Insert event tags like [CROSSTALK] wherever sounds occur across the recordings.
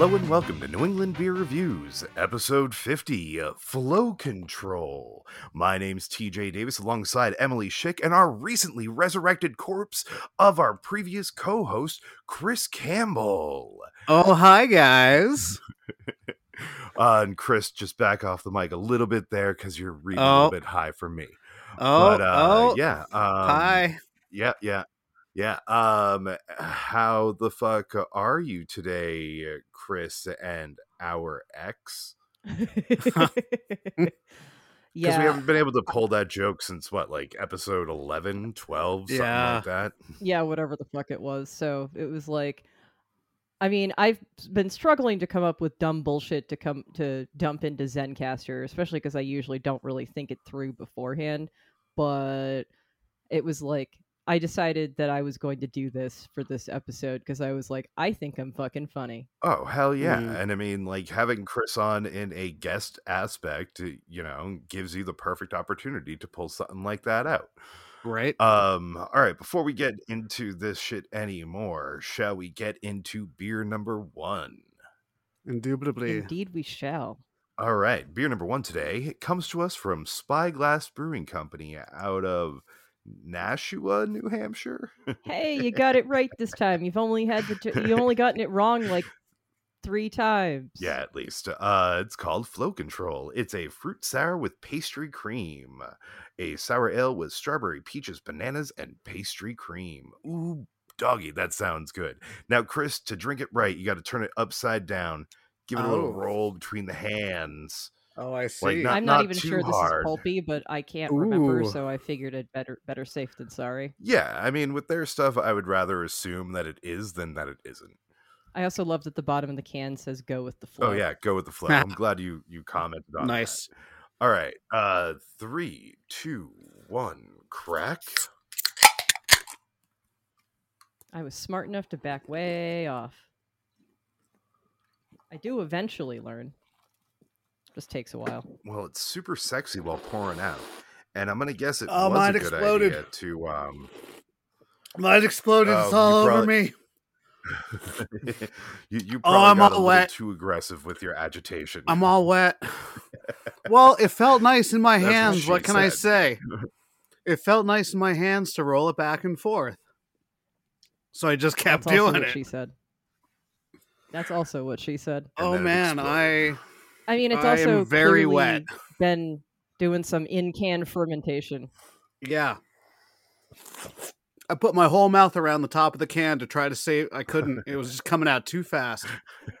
Hello and welcome to New England Beer Reviews, episode 50, uh, Flow Control. My name's TJ Davis alongside Emily Schick and our recently resurrected corpse of our previous co host, Chris Campbell. Oh, hi, guys. [LAUGHS] Uh, and Chris, just back off the mic a little bit there because you're reading a Oh. little bit high for me. Oh, but, uh, oh, yeah. Um, hi. Yeah, yeah, yeah. Um, how the fuck are you today, Chris and our ex? [LAUGHS] [LAUGHS] yeah, Because we haven't been able to pull that joke since what, like episode 11, 12, something Yeah. like that. yeah, whatever the fuck it was. So it was like, I mean, I've been struggling to come up with dumb bullshit to come to dump into Zencastr, especially because I usually don't really think it through beforehand. But it was like I decided that I was going to do this for this episode because I was like, I think I'm fucking funny. Oh hell yeah! Mm. And I mean, like having Chris on in a guest aspect, uh, you know, gives you the perfect opportunity to pull something like that out. Right. Um, all right, before we get into this shit anymore, shall we get into beer number one? Indubitably. Indeed, we shall. All right, beer number one today comes to us from Spyglass Brewing Company out of Nashua, New Hampshire. Hey, you got it right this [LAUGHS] time. You've only had the t- you only gotten it wrong like three times. yeah, at least. Uh, it's called Flow Control. It's a fruit sour with pastry cream, a sour ale with strawberry, peaches, bananas, and pastry cream. Ooh, doggy, that sounds good. Now, Chris, to drink it right, you got to turn it upside down. Give it a little Oh. roll between the hands. Oh, I see. not- I'm not, not even too sure this is pulpy, but I can't remember, so I figured it better better safe than sorry. Yeah, I mean, with their stuff, I would rather assume that it is than that it isn't. I also love that the bottom of the can says "Go with the flow." Oh yeah, go with the flow. [LAUGHS] I'm glad you you commented on that. nice. All right. Uh three, two, one, crack. I was smart enough to back way off. I do eventually learn. Just takes a while. Well, it's super sexy while pouring out. And I'm gonna guess it Oh, was mine a good exploded. idea to um Mine exploded. Oh, it's all you over me. [LAUGHS] you, you probably Oh, I'm got all little wet. too aggressive with your agitation. I'm all wet. [LAUGHS] well, it felt nice in my That's what hands. she What, can I say? [LAUGHS] It felt nice in my hands to roll it back and forth. So I just kept That's also doing what it. she said. That's also what she said. And Oh man, exploded. I mean, it's I also very wet. [LAUGHS] Been doing some in-can fermentation. Yeah. I put my whole mouth around the top of the can to try to save. I couldn't. It was just coming out too fast. [LAUGHS]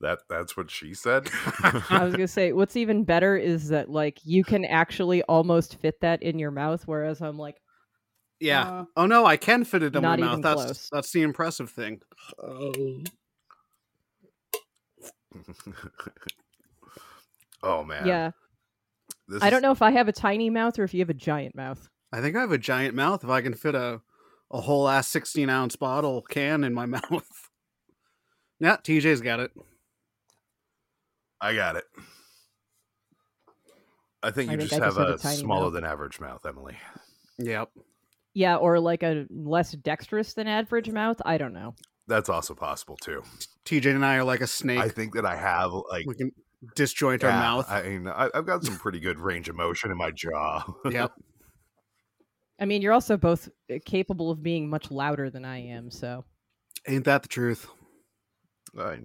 that that's what she said. [LAUGHS] I was gonna say, what's even better is that like you can actually almost fit that in your mouth, whereas I'm like, Yeah. uh, Oh no, I can fit it in my mouth. even That's close. that's the impressive thing. oh [LAUGHS] Oh, man. yeah. This I is- don't know if I have a tiny mouth or if you have a giant mouth. I think I have a giant mouth. If I can fit a a whole ass sixteen ounce bottle can in my [LAUGHS] mouth. Yeah, TJ's got it. I got it. I think I you think just I have just have a, a tiny smaller mouth. than average mouth, Emily. Yep. Yeah, or like a less dexterous than average mouth. I don't know. That's also possible too. TJ and I are like a snake. I think that I have like we can disjoint our mouth. I mean, I, I've got some [LAUGHS] pretty good range of motion in my jaw. yep. [LAUGHS] I mean, you're also both uh, capable of being much louder than I am, so Ain't that the truth? I,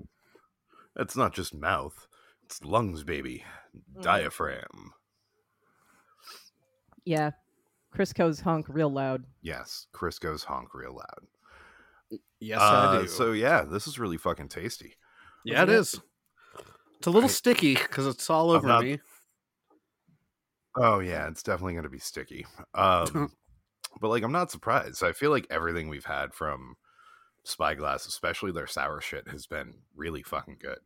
that's not just mouth; it's lungs, baby, Mm. diaphragm. yeah. Crisco's honk real loud. Yes, Chris goes honk real loud. Yes, Uh, I do. So yeah, this is really fucking tasty. yeah, it it? is. It's a little I- sticky because it's all over not- me. Oh yeah, it's definitely going to be sticky. Um, [LAUGHS] but like, I'm not surprised. I feel like everything we've had from Spyglass, especially their sour shit, has been really fucking good.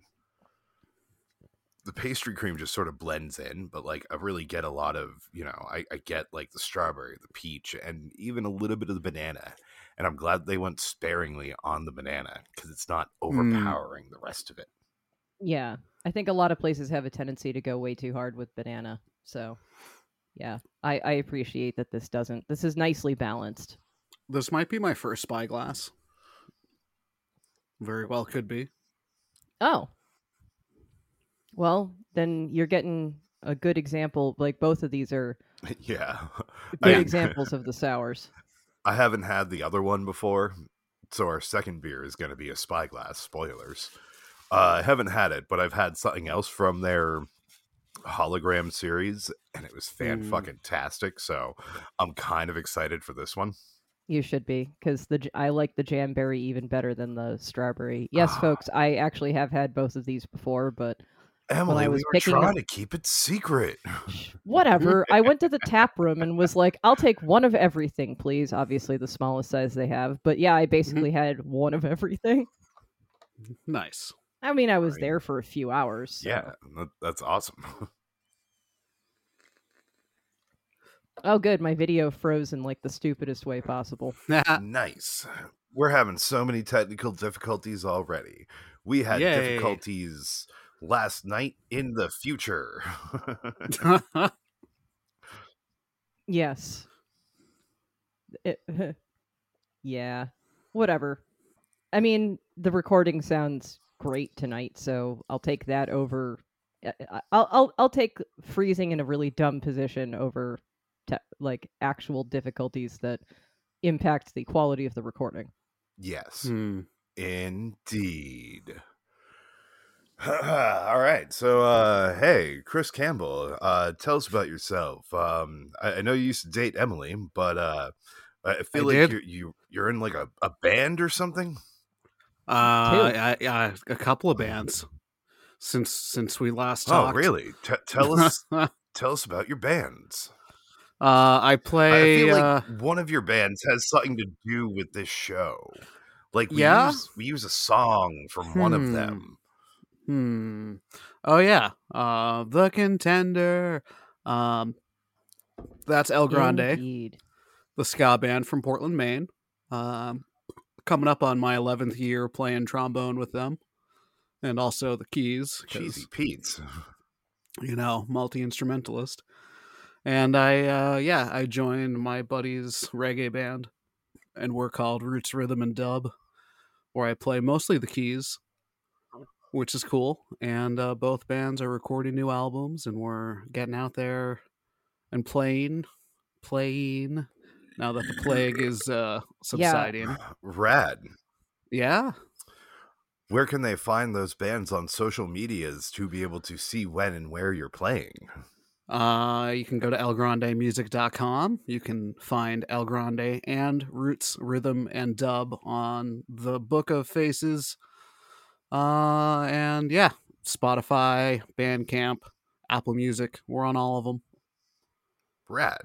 The pastry cream just sort of blends in, but like I really get a lot of, you know, I, I get like the strawberry, the peach, and even a little bit of the banana. And I'm glad they went sparingly on the banana because it's not mm. overpowering the rest of it. Yeah. I think a lot of places have a tendency to go way too hard with banana. So, yeah, I, I appreciate that this doesn't. This is nicely balanced. This might be my first spyglass. Very well could be. Oh. Well, then you're getting a good example. Like both of these are [LAUGHS] yeah. good I- examples of the [LAUGHS] sours. I haven't had the other one before, so our second beer is going to be a Spyglass. Spoilers. Uh, I haven't had it, but I've had something else from their hologram series, and it was fan Mm. fucking tastic. So I'm kind of excited for this one. You should be because the I like the jamberry even better than the strawberry. Yes, Ah. folks, I actually have had both of these before, but Emily, was we were picking trying up- to keep it secret. whatever. I went to the tap room and was like, "I'll take one of everything, please." Obviously, the smallest size they have, but yeah, I mm-hmm. basically had one of everything. Nice. I mean, I was Right. there for a few hours. so- Yeah, that, that's awesome. [LAUGHS] Oh, good. My video froze in like the stupidest way possible. [LAUGHS] nice. We're having so many technical difficulties already. We had Yay. difficulties last night in the future. [LAUGHS] [LAUGHS] Yes. It- [LAUGHS] yeah. Whatever. I mean, the recording sounds great tonight, so I'll take that over. I- I- I'll I'll I'll take freezing in a really dumb position over te- like actual difficulties that impact the quality of the recording. yes. Hmm. Indeed. [LAUGHS] All right. So, uh, hey, Chris Campbell, uh, tell us about yourself. Um, I, I know you used to date Emily, but uh, I feel I like you're, you you're in like a, a band or something. Uh, yeah, yeah, a couple of bands since since we last talked. Oh, really? T- tell [LAUGHS] us tell us about your bands. Uh, I I play. feel like uh, one of your bands has something to do with this show. Like we Yeah? use we use a song from one of Hmm. them. Hmm. Oh yeah. Uh, the contender. Um, that's El Grande, Indeed. the ska band from Portland, Maine. Um, coming up on my eleventh year playing trombone with them, and also the keys. Cheesy Pete's. [LAUGHS] you know, multi instrumentalist. And I, uh, yeah, I joined my buddy's reggae band, and we're called Roots Rhythm and Dub, where I play mostly the keys, which is cool. And uh, both bands are recording new albums, and we're getting out there and playing, playing. Now that the plague is uh, subsiding, [SIGHS] Rad. yeah. Where can they find those bands on social medias to be able to see when and where you're playing? Uh, you can go to elgrandemusic.com. You can find El Grande and Roots Rhythm and Dub on the Book of Faces. Uh, and yeah, Spotify, Bandcamp, Apple Music. We're on all of them. Rad.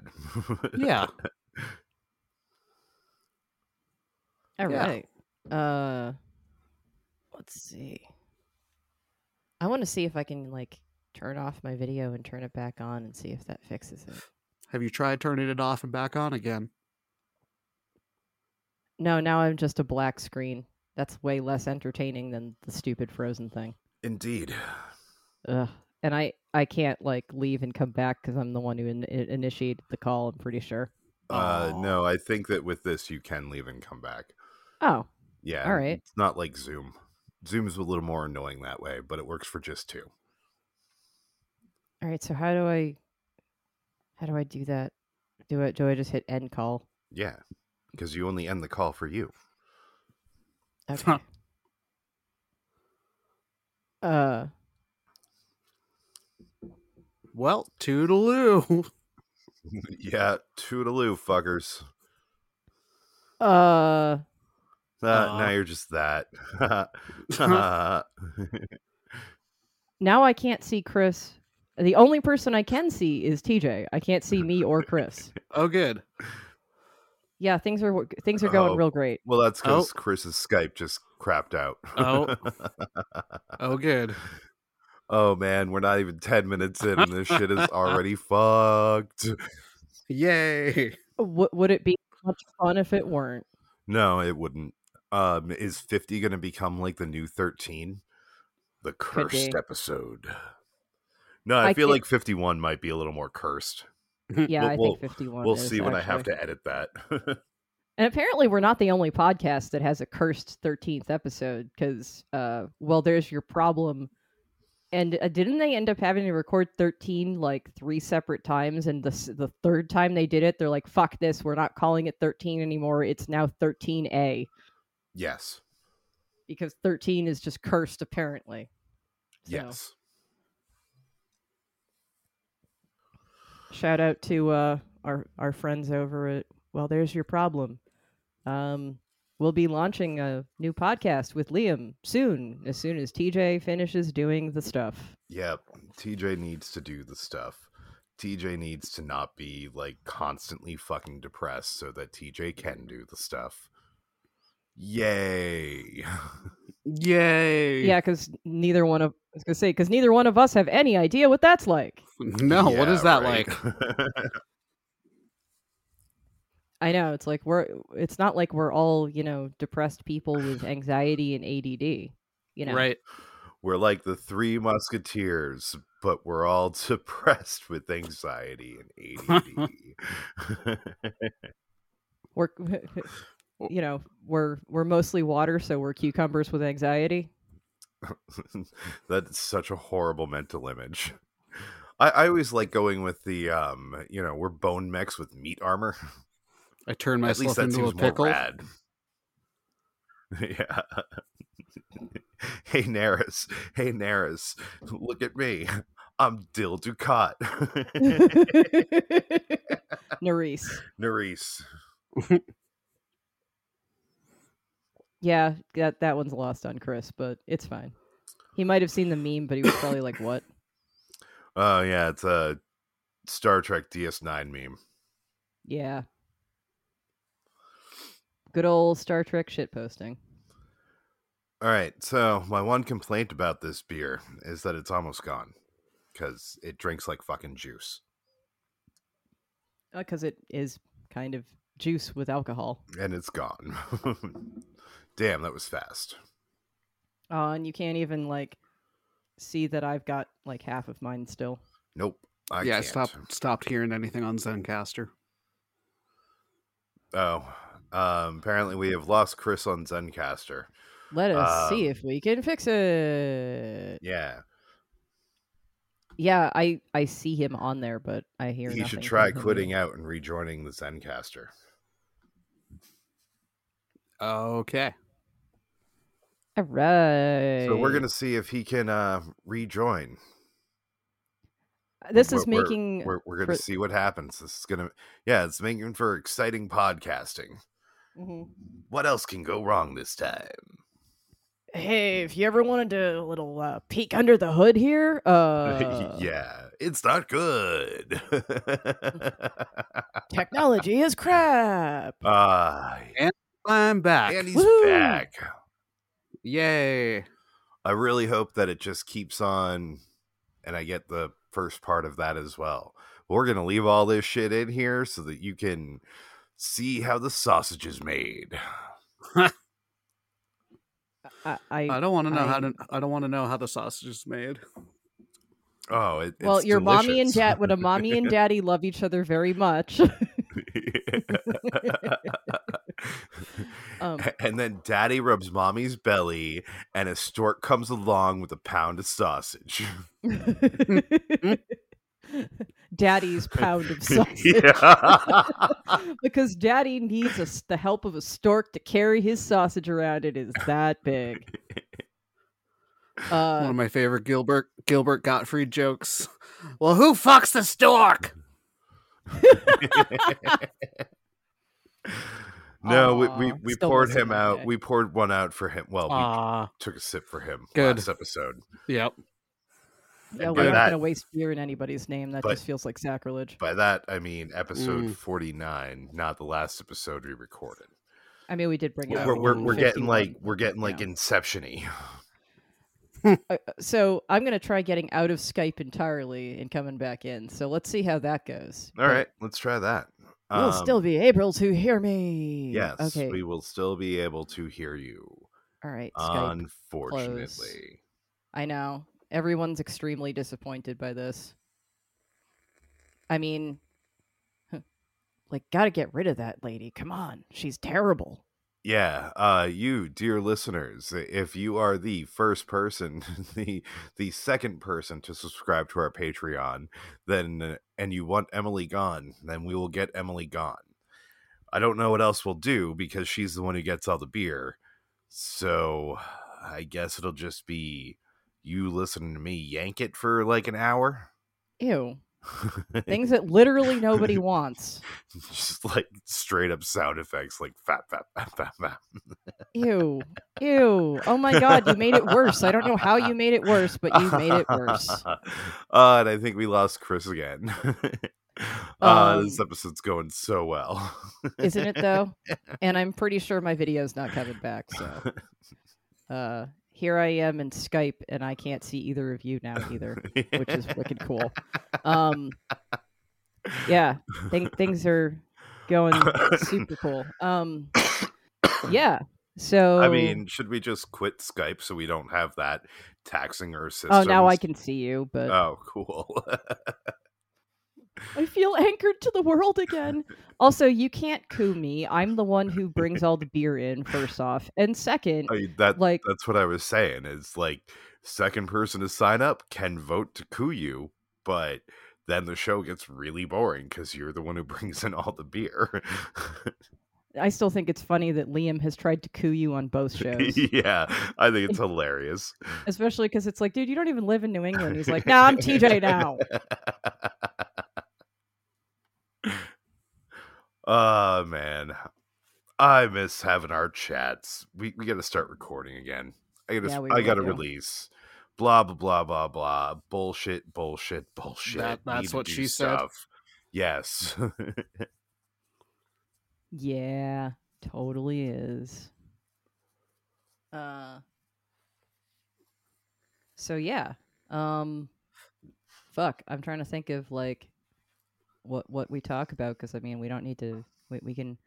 Yeah. [LAUGHS] All right. Yeah. Uh let's see. I want to see if I can like turn off my video and turn it back on and see if that fixes it. Have you tried turning it off and back on again? No, now I'm just a black screen. That's way less entertaining than the stupid frozen thing. Indeed. Ugh. And I I can't like leave and come back cuz I'm the one who in- initiated the call, I'm pretty sure. Uh, Aw. no, I think that with this you can leave and come back. Oh, Yeah. All right. It's not like Zoom. Zoom's a little more annoying that way, but it works for just two. all right. So how do I how do I do that? Do I do I just hit end call? Yeah. Because you only end the call for you. Okay. [LAUGHS] uh Well, toodaloo. [LAUGHS] yeah, toodaloo, fuckers. uh Uh, Aw. now you're just that. [LAUGHS] now I can't see Chris. The only person I can see is TJ. I can't see me or Chris. oh, good. Yeah, things are things are going Oh. real great. well, that's Oh. because Chris's Skype just crapped out. Oh. [LAUGHS] Oh, good. oh man, we're not even ten minutes in, and this shit is [LAUGHS] already fucked. Yay. W- would it be much fun if it weren't? No, it wouldn't. Um, is fifty going to become like the new thirteen? The cursed episode. No, I, I feel can't- like fifty-one might be a little more cursed. [LAUGHS] Yeah, We'll- I think fifty-one. We'll is see when I have to edit that. [LAUGHS] And apparently, we're not the only podcast that has a cursed 13th episode because, uh, well, there's your problem. And uh, didn't they end up having to record 13 like three separate times? And the, the third time they did it, they're like, fuck this. We're not calling it 13 anymore. It's now 13A Yes. because 13 is just cursed, apparently. So, Yes. Shout out to uh, our, our friends over at, well, there's your problem. Um, we'll be launching a new podcast with Liam soon, as soon as TJ finishes doing the stuff. Yep. TJ needs to do the stuff. TJ needs to not be like constantly fucking depressed so that TJ can do the stuff. Yay. Yay! Yeah, because neither one of I was gonna say because neither one of us have any idea what that's like. [LAUGHS] No, what Yeah, is that right. like? [LAUGHS] I know it's like we're it's not like we're all you know depressed people with anxiety and ADD. You know, Right. we're like the three musketeers, but we're all [LAUGHS] depressed with anxiety and ADD. We're you know we're we're mostly water, so we're cucumbers with anxiety. [LAUGHS] That's such a horrible mental image. I, I always like going with the um, you know, we're bone mechs with meat armor. [LAUGHS] I turned At myself least that into a seems more pickle. rad. [LAUGHS] yeah. hey Nerys. Hey Nerys. Look at me. I'm dill Dukat. Nerese. Nerese. Yeah, that that one's lost on Chris, but it's fine. He might have seen the meme, but he was probably like, "What?" [COUGHS] Oh yeah, it's a Star Trek DS9 meme. Yeah. Good old Star Trek shit posting. All right, so my one complaint about this beer is that it's almost gone because it drinks like fucking juice, uh, Because it is kind of juice with alcohol. and it's gone. [LAUGHS] Damn, that was fast. Uh, and you can't even like see that I've got like half of mine still. Nope. I yeah, I can't. stopped stopped hearing anything on Zencastr. Oh, um, apparently we have lost Chris on Zencastr. Let us see Um, if we can fix it. Yeah, Yeah, I I see him on there, but I hear he should try quitting out and rejoining the Zencastr. Okay. All right. So we're gonna see if he can uh, rejoin. This We're- is we're- making. We're, we're gonna for- see what happens. This is gonna, yeah, it's making for exciting podcasting. Mhm. What else can go wrong this time? Hey, if you ever wanted to a little uh, peek under the hood here, [LAUGHS] uh, yeah, it's not good. [LAUGHS] technology is crap. Ah, I'm back. and he's Woohoo! back. Yay. I really hope that it just keeps on, and I get the first part of that as well. We're gonna leave all this shit in here so that you can see how the sausage is made. [LAUGHS] I, I, I don't want to know how I- to. I don't want to know how the sausage is made. Oh, it, well, it's your mommy and dad, would a mommy and daddy love each other very much. [LAUGHS] [LAUGHS] um, [LAUGHS] and then daddy rubs mommy's belly, and a stork comes along with a pound of sausage. [LAUGHS] Daddy's pound of [LAUGHS] sausage. Because daddy needs a s the help of a stork to carry his sausage around. It is that big. One Uh, of my favorite Gilbert Gilbert Gottfried jokes. Well, who fucks the stork? No, we, we, we poured him out. guy. We poured one out for him. Well, we Ah, took a sip for him Good. last episode. yep. yeah, we're not going to waste beer in anybody's name. That but- just feels like sacrilege. By that, I mean episode Mm. 49, not the last episode we recorded. I mean, we did bring it up. We're, we're, we're getting like we're getting like yeah. Inception-y. Uh, so I'm going to try getting out of Skype entirely and coming back in. So let's see how that goes. All right, let's try that. We'll Um, still be able to hear me. Yes, Okay. we will still be able to hear you. All right. Skype. Unfortunately. I know. Everyone's extremely disappointed by this. I mean, like got to get rid of that lady. Come on, she's terrible. Yeah, uh you dear listeners, if you are the first person, [LAUGHS] the the second person to subscribe to our Patreon, then uh, and you want Emily gone, then we will get Emily gone. I don't know what else we'll do because she's the one who gets all the beer. So, I guess it'll just be you listening to me yank it for like an hour. Ew. Things that literally nobody [LAUGHS] wants. just like straight up sound effects like fat, fat, fat, fat, fat. Ew. Ew. Oh my god, you made it worse. I don't know how you made it worse, but you made it worse. [LAUGHS] uh, and I think we lost Chris again. [LAUGHS] uh, this Um, episode's going so well. Isn't it though? And I'm pretty sure my video's not coming back, so uh here I am in Skype and I can't see either of you now either, [LAUGHS] which is wicked cool. Um yeah, th- things are going super cool. Um yeah. So I mean, should we just quit Skype so we don't have that taxing our systems? Oh, now I can see you, but Oh, cool. [LAUGHS] I feel anchored to the world again. Also, you can't coup me. I'm the one who brings all the beer in, first off. And second, oh, I mean, that like that's what I was saying. Is like second person to sign up can vote to coup you, but then the show gets really boring because you're the one who [LAUGHS] brings in all the beer. I still think it's funny that Liam has tried to coup you on both [LAUGHS] shows. yeah, I think it's [LAUGHS] hilarious. Especially because it's like, dude, you don't even live in New England. He's like, nah, I'm TJ now. Oh man, I miss having our chats. We we got to start recording again. I got to Yeah, we I really got to release. Blah blah blah blah blah. Bullshit, bullshit, bullshit. That- that's what do she said? Yes. [LAUGHS] Yeah, totally is. Uh So yeah. Um fuck, I'm trying to think of like what what we talk about cuz I mean, we don't need to we, we can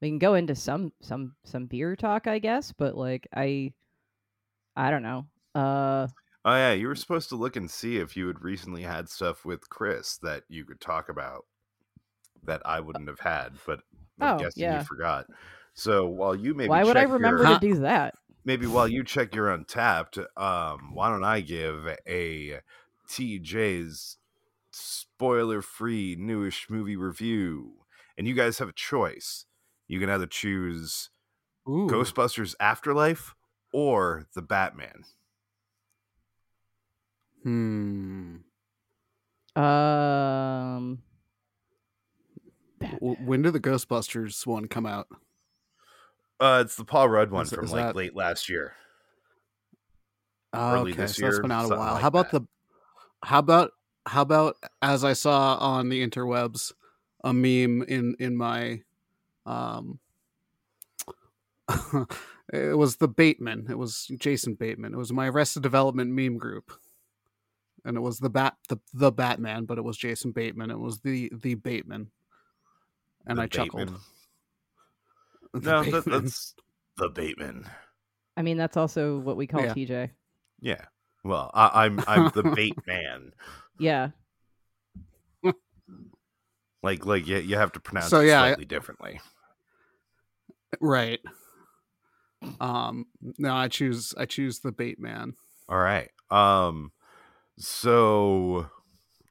we can go into some some some beer talk, I guess, but like I I don't know. Uh oh yeah, you were supposed to look and see if you had recently had stuff with Chris that you could talk about that I wouldn't have had, but I'm Oh, yeah. you forgot. So while you maybe why would I remember your- to do that? [LAUGHS] maybe while you check your Untappd, um, why don't I give a TJ's spoiler free newish movie review? And you guys have a choice. You can either choose Ooh. Ghostbusters Afterlife or the Batman. Hmm. Um W- When did the Ghostbusters one come out? Uh, it's the Paul Rudd one Is- from is like that- late last year. Oh, Early okay, this so that's year, been out a while. like how about that. the? How about how about as I saw on the interwebs, a meme in in my, um, [LAUGHS] it was the Bateman. It was Jason Bateman. It was my Arrested Development meme group, and it was the bat the the Batman, but it was Jason Bateman. It was the the Bateman, and The I chuckled. [LAUGHS] The No, that, Bateman. that's the Bateman. I mean that's also what we call Yeah. TJ. Yeah. Well, I, I'm I'm the [LAUGHS] bait man. Yeah. [LAUGHS] Like like you, you have to pronounce So, it yeah, I- slightly differently. right. Um. No, I choose. I choose the Bateman. All right. Um. So,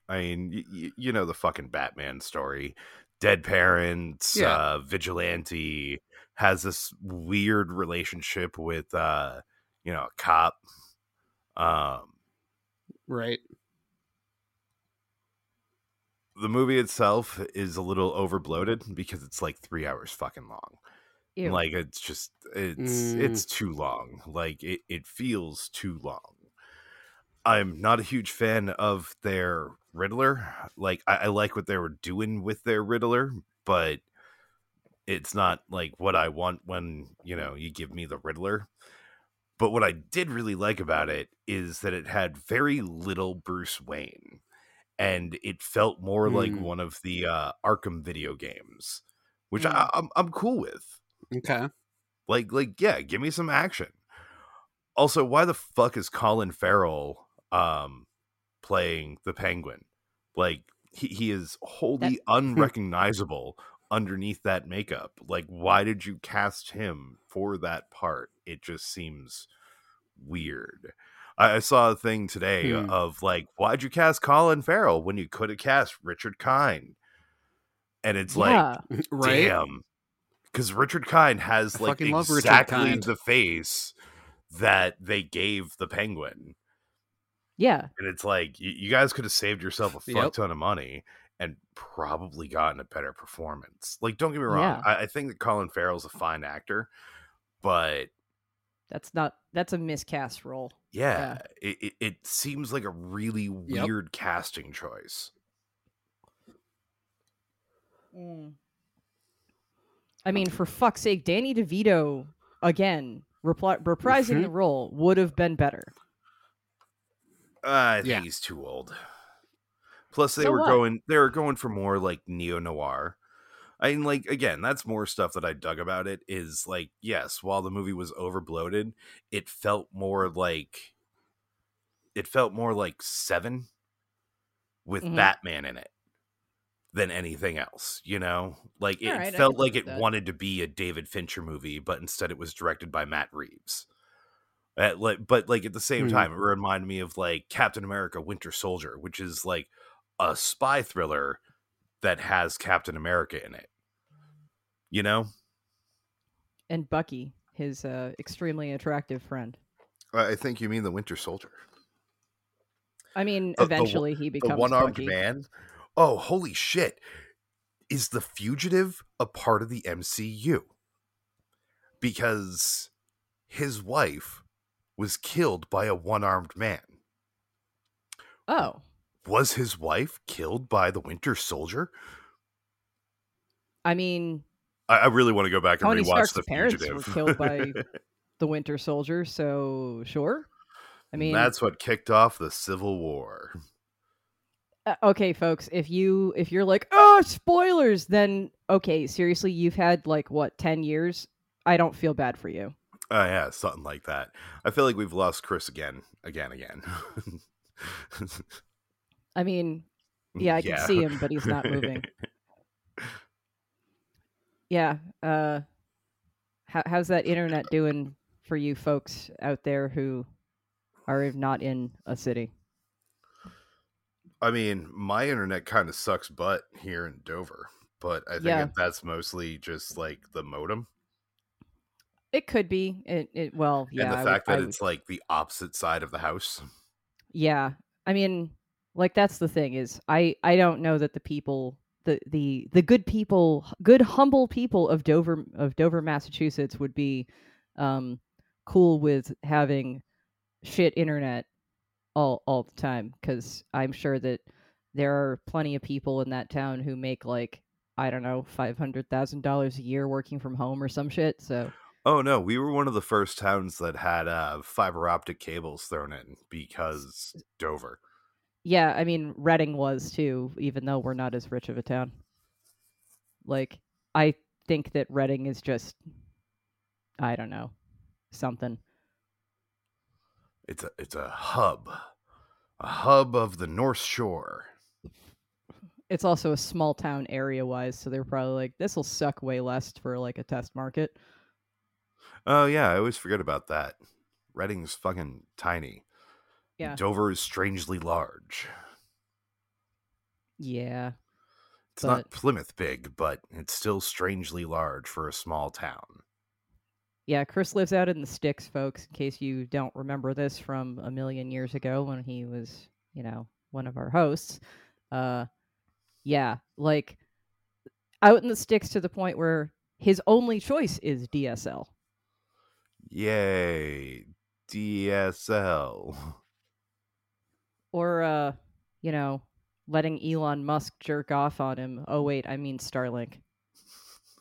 I mean, y- y- you know the fucking Batman story. Dead parents. Yeah. Uh, vigilante has this weird relationship with uh, you know, a cop. Um. Right. The movie itself is a little overbloated because it's like three hours fucking long. Ew. Like it's just it's Mm. it's too long. Like it, it feels too long. I'm not a huge fan of their Riddler. Like I, I like what they were doing with their Riddler, but it's not like what I want when, you know, you give me the Riddler. But what I did really like about it is that it had very little Bruce Wayne. And it felt more like Hmm. one of the uh, Arkham video games, which Hmm. I, I'm I'm cool with. Okay. Like, like, yeah, give me some action. Also, why the fuck is Colin Farrell um playing the Penguin? Like, he, he is wholly [LAUGHS] unrecognizable underneath that makeup. Like, why did you cast him for that part? It just seems weird. I, I saw a thing today Hmm. of like, why'd you cast Colin Farrell when you could have cast Richard Kind? And it's like, yeah. [LAUGHS] right? damn because richard kind has I like fucking love Richard exactly the face that they gave the penguin Yeah. and it's like you, you guys could have saved yourself a fuck Yep. ton of money and probably gotten a better performance like don't get me wrong Yeah. I, I think that colin farrell's a fine actor but That's not that's a miscast role. Yeah, It, it, it seems like a really Yep. weird casting choice I mean, for fuck's sake, Danny DeVito again repli- reprising Mhm. the role would have been better. Uh, I think Yeah. he's too old. Plus, they So were what? going they were going for more like neo noir. I mean, like again, that's more stuff that I dug about it. Is like, yes, while the movie was over bloated, it felt more like it felt more like Seven with Mhm. Batman in it than anything else. You know, like it right, felt like it that. wanted to be a David Fincher movie, but instead it was directed by Matt Reeves. Uh, like, but like at the same Mhm. time, it reminded me of like Captain America: Winter Soldier, which is like a spy thriller that has Captain America in it. You know, And Bucky, his uh, extremely attractive friend. I think you mean the Winter Soldier, I mean, Uh, the eventually he becomes the one-armed Bucky. man. Oh, holy shit! Is the fugitive a part of the MCU? Because his wife was killed by a one-armed man. Oh, Was his wife killed by the Winter Soldier? I mean, I, I really want to go back and Tony rewatch Stark's the parents fugitive. were killed by [LAUGHS] the Winter Soldier, so sure. I mean, that's what kicked off the Civil War. uh, okay, folks. If you if you're like, oh, spoilers, then okay, seriously, you've had like what ten years. I don't feel bad for you. Oh yeah, something like that. I feel like we've lost Chris again, again, again. [LAUGHS] I mean, yeah, I can see him, but he's not moving. [LAUGHS] Yeah. Uh, how, how's that internet doing for you folks out there who are not in a city? I mean, my internet kind of sucks butt here in Dover, but I think Yeah. that's mostly just like the modem It could be. It. it well, yeah. and the would- fact I that would- it's like the opposite side of the house. Yeah. I mean, like that's the thing is I I don't know that the people the the the good people good humble people of Dover of Dover Massachusetts would be um cool with having shit internet all all the time cuz I'm sure that there are plenty of people in that town who make like I don't know, $500,000 a year working from home or some shit. So, Oh no, we were one of the first towns that had uh, fiber optic cables thrown in because Dover. Yeah, I mean Reading was too, even though we're not as rich of a town. Like I think that Reading is just I don't know, something. It's a it's a hub, a hub of the North Shore. It's also a small town area wise, so they're probably like this will suck way less for like a test market. Oh yeah, I always forget about that. Reading's fucking tiny. Yeah. Dover is strangely large. Yeah. It's not Plymouth big, but it's still strangely large for a small town. Yeah, Chris lives out in the sticks, folks, in case you don't remember this from a million years ago when he was, you know, one of our hosts. Uh yeah, like out in the sticks to the point where his only choice is DSL. Yay, DSL. [LAUGHS] Or uh, you know, letting Elon Musk jerk off on him. Oh wait, I mean Starlink.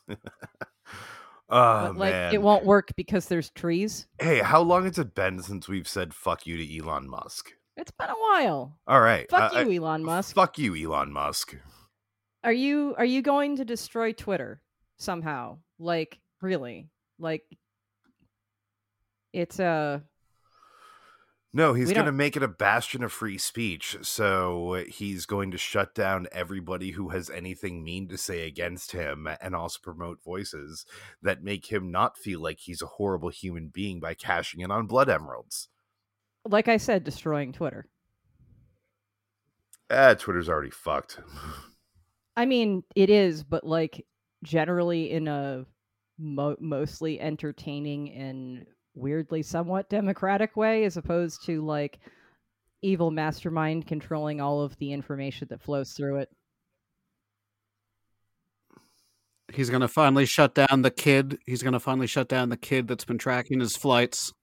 Oh [LAUGHS] but like man. it won't work because there's trees. Hey, how long has it been since we've said fuck you to Elon Musk? It's been a while. All right. Fuck I- I- you, Elon Musk. Fuck you, Elon Musk. Are you are you going to destroy Twitter somehow? Like really? Like it's uh No, he's going to make it a bastion of free speech. So he's going to shut down everybody who has anything mean to say against him and also promote voices that make him not feel like he's a horrible human being by cashing in on blood emeralds. Like I said, destroying Twitter. Ah, Twitter's already fucked. [LAUGHS] I mean, it is, but like generally in a mo- mostly entertaining and weirdly somewhat democratic way, as opposed to like evil mastermind controlling all of the information that flows through it. He's gonna finally shut down the kid. He's gonna finally shut down the kid that's been tracking his flights. [LAUGHS]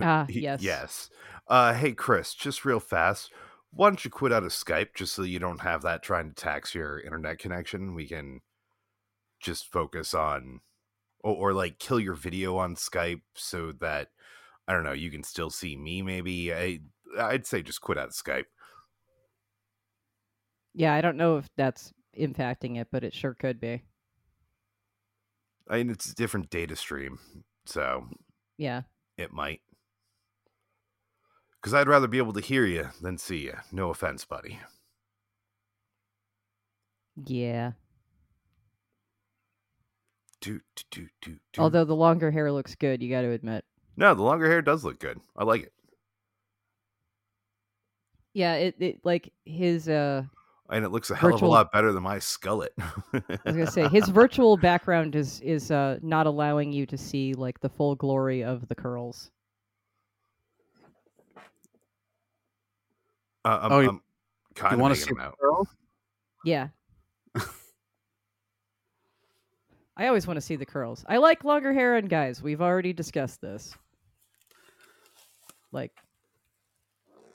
Ah, He- yes. Yes. Uh, hey, Chris, just real fast. Why don't you quit out of Skype just so you don't have that trying to tax your internet connection? We can just focus on, or, or like kill your video on Skype so that, I don't know, you can still see me maybe. I, I'd say just quit out of Skype. Yeah, I don't know if that's impacting it, but it sure could be. I mean, it's a different data stream, so Yeah. it might. Because I'd rather be able to hear you than see you. No offense, buddy. Yeah. Do, do, do, do, do. Although the longer hair looks good, you got to admit. No, the longer hair does look good. I like it. Yeah, it, it like his uh And it looks a hell of a lot better than my skullet. I was gonna say his [LAUGHS] virtual background is is uh not allowing you to see like the full glory of the curls. uh, I'm, Oh, I'm kind You of want to see them out. girl? Yeah. I always want to see the curls. I like longer hair and guys. We've already discussed this. Like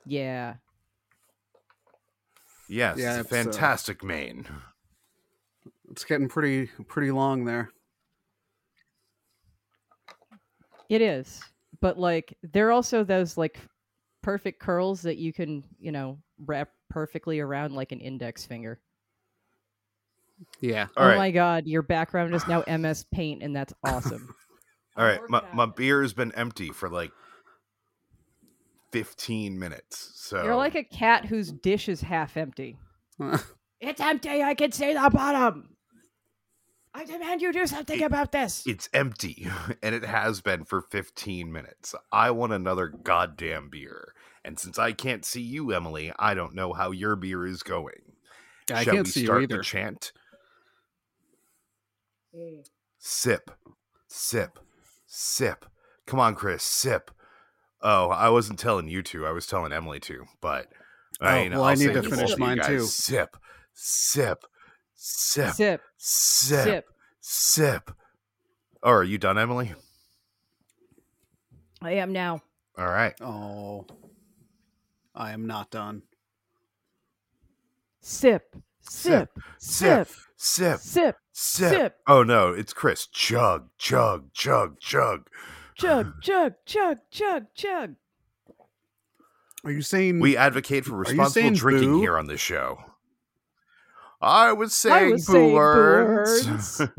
Yeah. Yes, Yeah, it's a it's, uh, fantastic mane. It's getting pretty pretty long there. It is. But like they're also those like perfect curls that you can, you know, wrap perfectly around like an index finger. Yeah. All oh right, my god, your background is now MS Paint and that's awesome. [LAUGHS] all right. My, my beer has been empty for like 15 minutes. So You're like a cat whose dish is half empty. [LAUGHS] It's empty. I can see the bottom. I demand you do something It- about this. it's empty, [LAUGHS] and it has been for 15 minutes. I want another goddamn beer. And since I can't see you, Emily, I don't know how your beer is going. I Shall can't we see you start either. the chant? Mm. Sip, sip, sip. Come on, Chris, sip. Oh, I wasn't telling you to. I was telling Emily to. But I Oh, mean, well, I'll I need to finish both of you mine, guys. too. Sip, sip, sip, Sip, sip, sip. sip. Oh, are you done, Emily? I am now. All right. Oh, I am not done. Sip, sip, Sip, sip, sip, sip, sip. sip. Oh no, it's Chris. Chug, chug, chug, chug. chug, [LAUGHS] chug, chug, chug, chug. Are you saying We advocate for responsible drinking boo? here on this show. I was saying was boo saying boo words. [LAUGHS]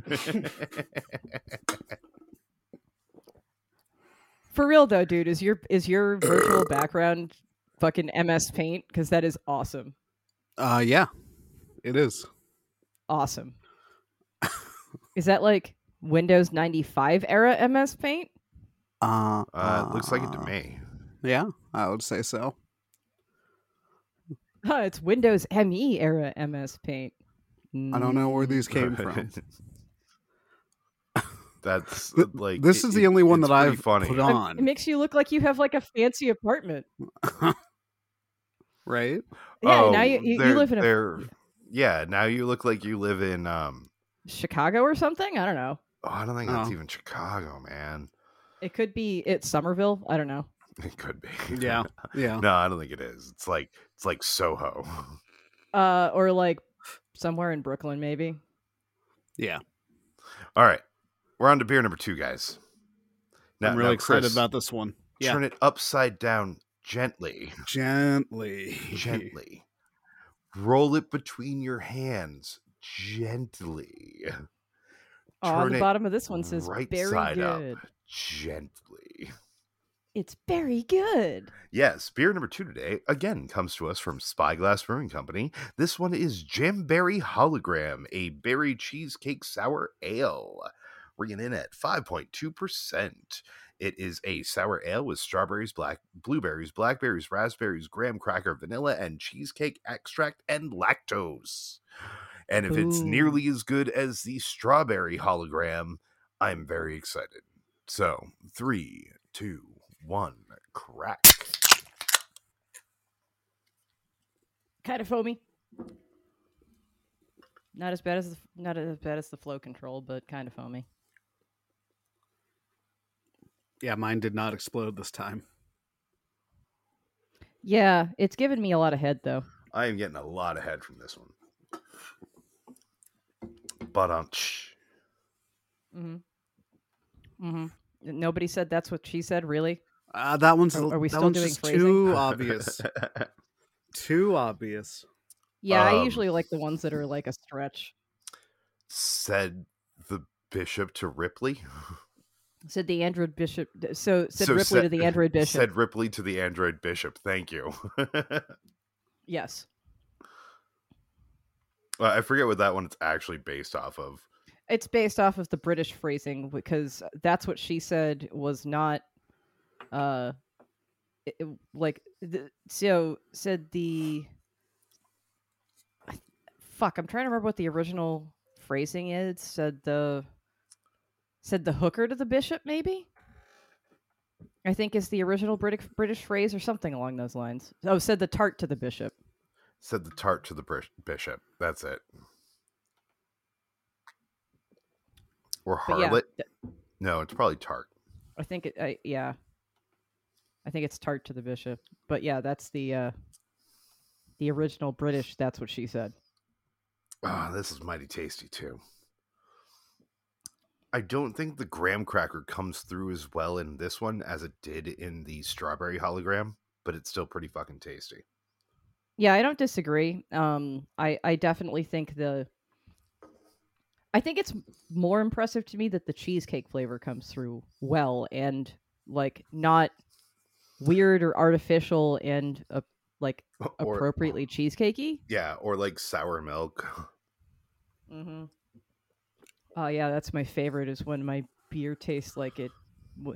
For real though, dude, is your is your virtual [CLEARS THROAT] background fucking MS Paint? Because that is awesome. Uh, yeah, it is. Awesome. Is that like Windows 95 era MS Paint? Uh, uh, looks like it to uh, me. Yeah, I would say so. Huh, it's Windows ME era MS Paint. I don't know where Mm. these came from. [LAUGHS] That's like this it- is the it- only one that I've funny. put It- on. It makes you look like you have like a fancy apartment. [LAUGHS] right? Yeah, oh, now you, you, you live in a yeah. Now you look like you live in. um Chicago or something. I don't know. Oh, I don't think that's Oh. even Chicago, man. It could be it's Somerville. I don't know. [LAUGHS] It could be. Yeah, yeah. no, I don't think it is. It's like it's like Soho. [LAUGHS] Uh, or like somewhere in Brooklyn, maybe. Yeah, All right, we're on to beer number two, guys. Now, I'm really now, excited about this one. Yeah, Turn it upside down gently, gently, gently. [LAUGHS] Roll it between your hands gently, Oh, on the bottom of this one says right very side up. good. gently. It's very good. Yes, beer number two today again comes to us from Spyglass Brewing Company. This one is Jamberry Hologram, a berry cheesecake sour ale, ringing in at 5.2%. It is a sour ale with strawberries, black blueberries, blackberries, raspberries, graham cracker, vanilla, and cheesecake extract and lactose. And if it's nearly as good as the strawberry hologram, I'm very excited. So, three, two, one, crack. Kind of foamy. Not as bad as the, not as bad as the flow control, but kind of foamy. Yeah, mine did not explode this time. Yeah, it's given me a lot of head though. I am getting a lot of head from this one. But um, Mm-hmm. Mm-hmm. Nobody said that's what she said. Really? Uh, that one's Are- are we that still one's doing too [LAUGHS] obvious. too obvious. Yeah, I Um, usually like the ones that are like a stretch. said the bishop to Ripley. [LAUGHS] Said the android bishop. So said So Ripley said- to the android [LAUGHS] bishop. Said Ripley to the android bishop. Thank you. yes. I forget what that one's actually based off of. It's based off of the British phrasing because that's what she said was not uh it- it- like the, so said the fuck I'm trying to remember what the original phrasing is said the said the hooker to the bishop maybe I think is the original British British phrase or something along those lines. Oh, said the tart to the bishop. Said the tart to the bishop. That's it. Or But yeah, harlot. th- No, it's probably tart. I think it. I, yeah, I think it's tart to the bishop. But yeah, that's the uh the original British. That's what she said. Ah, this is mighty tasty too. I don't think the graham cracker comes through as well in this one as it did in the strawberry hologram, but it's still pretty fucking tasty. Yeah, I don't disagree. Um, I I definitely think the. I think it's more impressive to me that the cheesecake flavor comes through well and like not weird or artificial and uh, like Or- appropriately cheesecakey. yeah, or like sour milk. Mm-hmm. Oh yeah, that's my favorite. Is when my beer tastes like it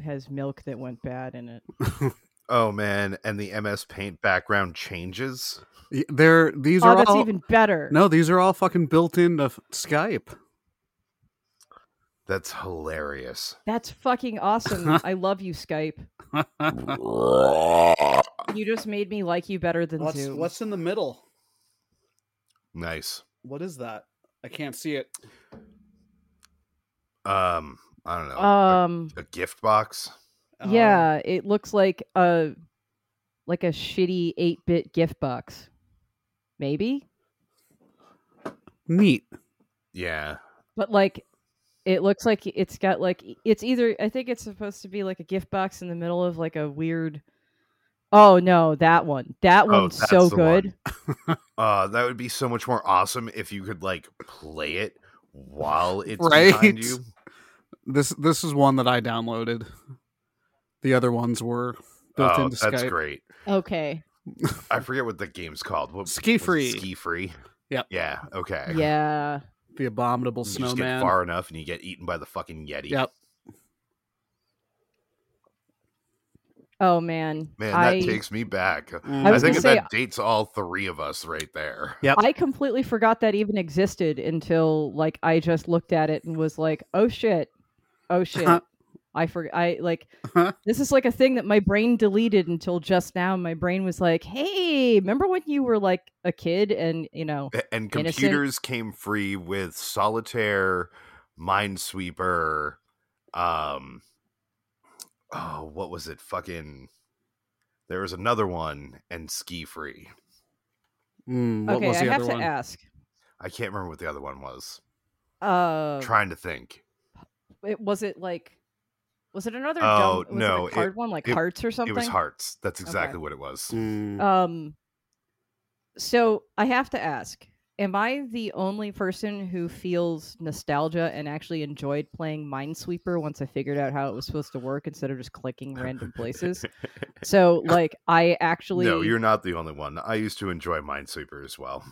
has milk that went bad in it. [LAUGHS] Oh man, and the MS Paint background changes. Y- They're these Oh, are that's all even better. no, these are all fucking built into Skype. That's hilarious. That's fucking awesome. [LAUGHS] I love you, Skype. [LAUGHS] You just made me like you better than what's Zoom. what's in the middle? Nice. What is that? I can't see it. Um, I don't know. a- um a, gift box. Oh, yeah, it looks like a like a shitty 8-bit gift box. Maybe? neat. Yeah. But like it looks like it's got like it's either I think it's supposed to be like a gift box in the middle of like a weird Oh no, that one. That Oh, one's that's so the good. [LAUGHS] Uh, that would be so much more awesome if you could like play it while it's [LAUGHS] Right? behind you. This this is one that I downloaded. The other ones were built oh, into that's Skype. great. Okay. I forget what the game's called. What Ski Free. Ski free. Yep. Yeah. Okay. Yeah. The abominable snowman. You just get far enough and you get eaten by the fucking yeti. Yep. Oh man. Man, that I takes me back. Mm. I I, think gonna that dates all three of us right there. Yep. I completely forgot that even existed until like I just looked at it and was like, "Oh shit. Oh shit." [LAUGHS] I forgot I like this is like a thing that my brain deleted until just now. My brain was like, "Hey, remember when you were like a kid and, you know, A- And Innocent. computers came free with Solitaire, Minesweeper, um oh, what was it? Fucking there was another one and Ski Free. Mm, what okay, was I the have other to ask. I can't remember what the other one was. Uh Trying to think. it, was it like was it another Oh, dumb, was no, it it- a card one like it- hearts or something? It was Hearts. That's Okay. exactly what it was. Mm, Um so I have to ask am I the only person who feels nostalgia and actually enjoyed playing Minesweeper once I figured out how it was supposed to work instead of just clicking random places? So, [LAUGHS] like, I actually no, you're not the only one. I used to enjoy Minesweeper as well.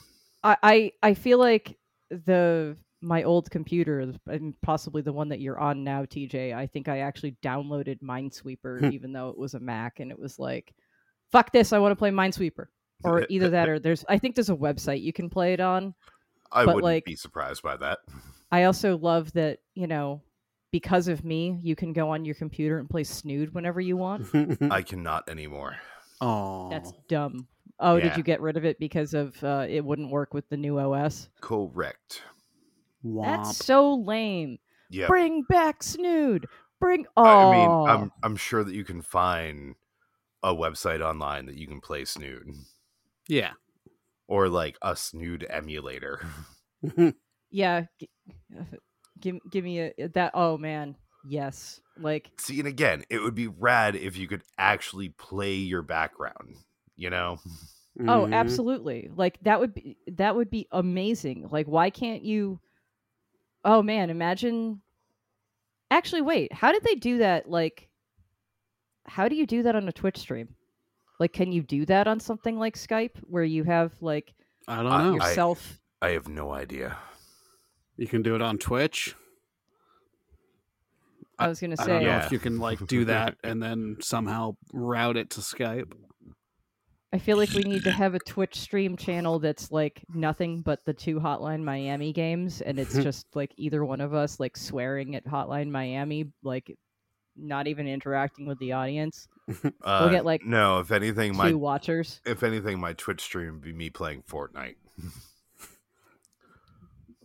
I, I I feel like the my old computer and possibly the one that you're on now, TJ. I think I actually downloaded Minesweeper even though it was a Mac, and it was like, "Fuck this! I want to play Minesweeper." Or either that, or there's I think there's a website you can play it on. I wouldn't like- be surprised by that. [LAUGHS] I also love that you know because of me, you can go on your computer and play Snood whenever you want. I cannot anymore. Oh, That's dumb. Oh, Yeah. did you get rid of it because of uh, it wouldn't work with the new OS? Correct. That's so lame. Yeah. Bring back Snood. Bring. Oh, I mean, I'm I'm sure that you can find a website online that you can play Snood yeah. or like a Snood emulator. [LAUGHS] [LAUGHS] yeah. G- give give me a that. Oh man, yes. Like See, and again, it would be rad if you could actually play your background. You know, oh, Mhm. absolutely. Like that would be that would be amazing. Like why can't you? Oh man, imagine. Actually, wait. How did they do that? Like, how do you do that on a Twitch stream? Like, can you do that on something like Skype, where you have like I don't Uh, know. Yourself? I have no idea. you can do it on Twitch. I was gonna say, I say. don't know Yeah. if you can like do that [LAUGHS] and then somehow route it to Skype. I feel like we need to have a Twitch stream channel that's like nothing but the two Hotline Miami games, and it's [LAUGHS] just like either one of us like swearing at Hotline Miami, like not even interacting with the audience. Uh, [LAUGHS] we'll get, like, no. If anything, Two my watchers. if anything, my Twitch stream would be me playing Fortnite.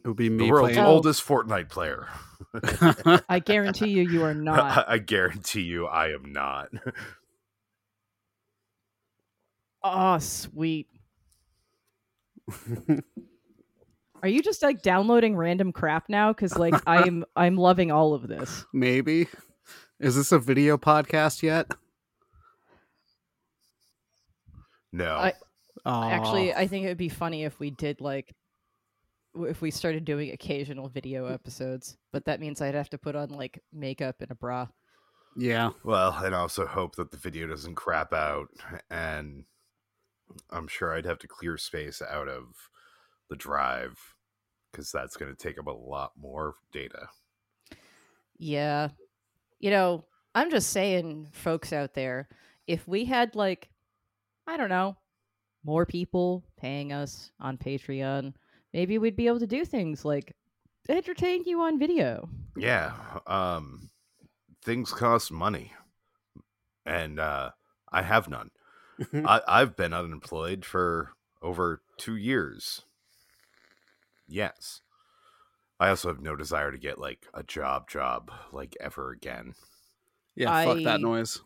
It would be me. The world's playing. Oh. oldest Fortnite player. [LAUGHS] I guarantee you, you are not. I guarantee you, I am not. Oh, sweet. Are you just like downloading random crap now? Because like [LAUGHS] I am, I'm loving all of this. Maybe. Is this a video podcast yet? No. I- Actually, I think it would be funny if we did like if we started doing occasional video episodes, but that means I'd have to put on like makeup and a bra. yeah. Well, and also hope that the video doesn't crap out, and I'm sure I'd have to clear space out of the drive because that's going to take up a lot more data. Yeah. You know, I'm just saying, folks out there, if we had like, I don't know, more people paying us on Patreon, maybe we'd be able to do things like entertain you on video. Yeah, um, things cost money, and uh, I have none. [LAUGHS] I, I've been unemployed for over two years. Yes. I also have no desire to get like a job job like ever again. yeah. Fuck I- that noise.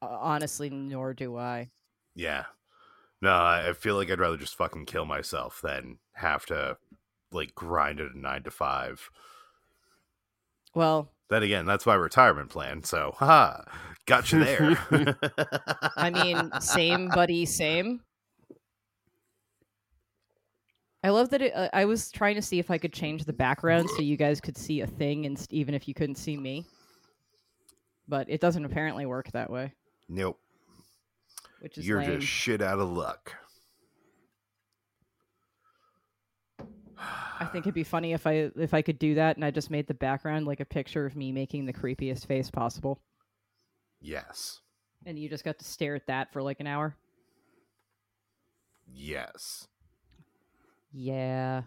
Uh, honestly, nor do I. Yeah. No, I I feel like I'd rather just fucking kill myself than have to like grind at a nine to five. Well, Then again, that's my retirement plan. So, haha, got you there. [LAUGHS] I mean, same, buddy, same. I love that it, uh, I was trying to see if I could change the background so you guys could see a thing, and even if you couldn't see me. But it doesn't apparently work that way, nope. which is You're lame. just shit out of luck. I think it'd be funny if I if I could do that, and I just made the background like a picture of me making the creepiest face possible, Yes. and you just got to stare at that for like an hour. Yes. Yeah.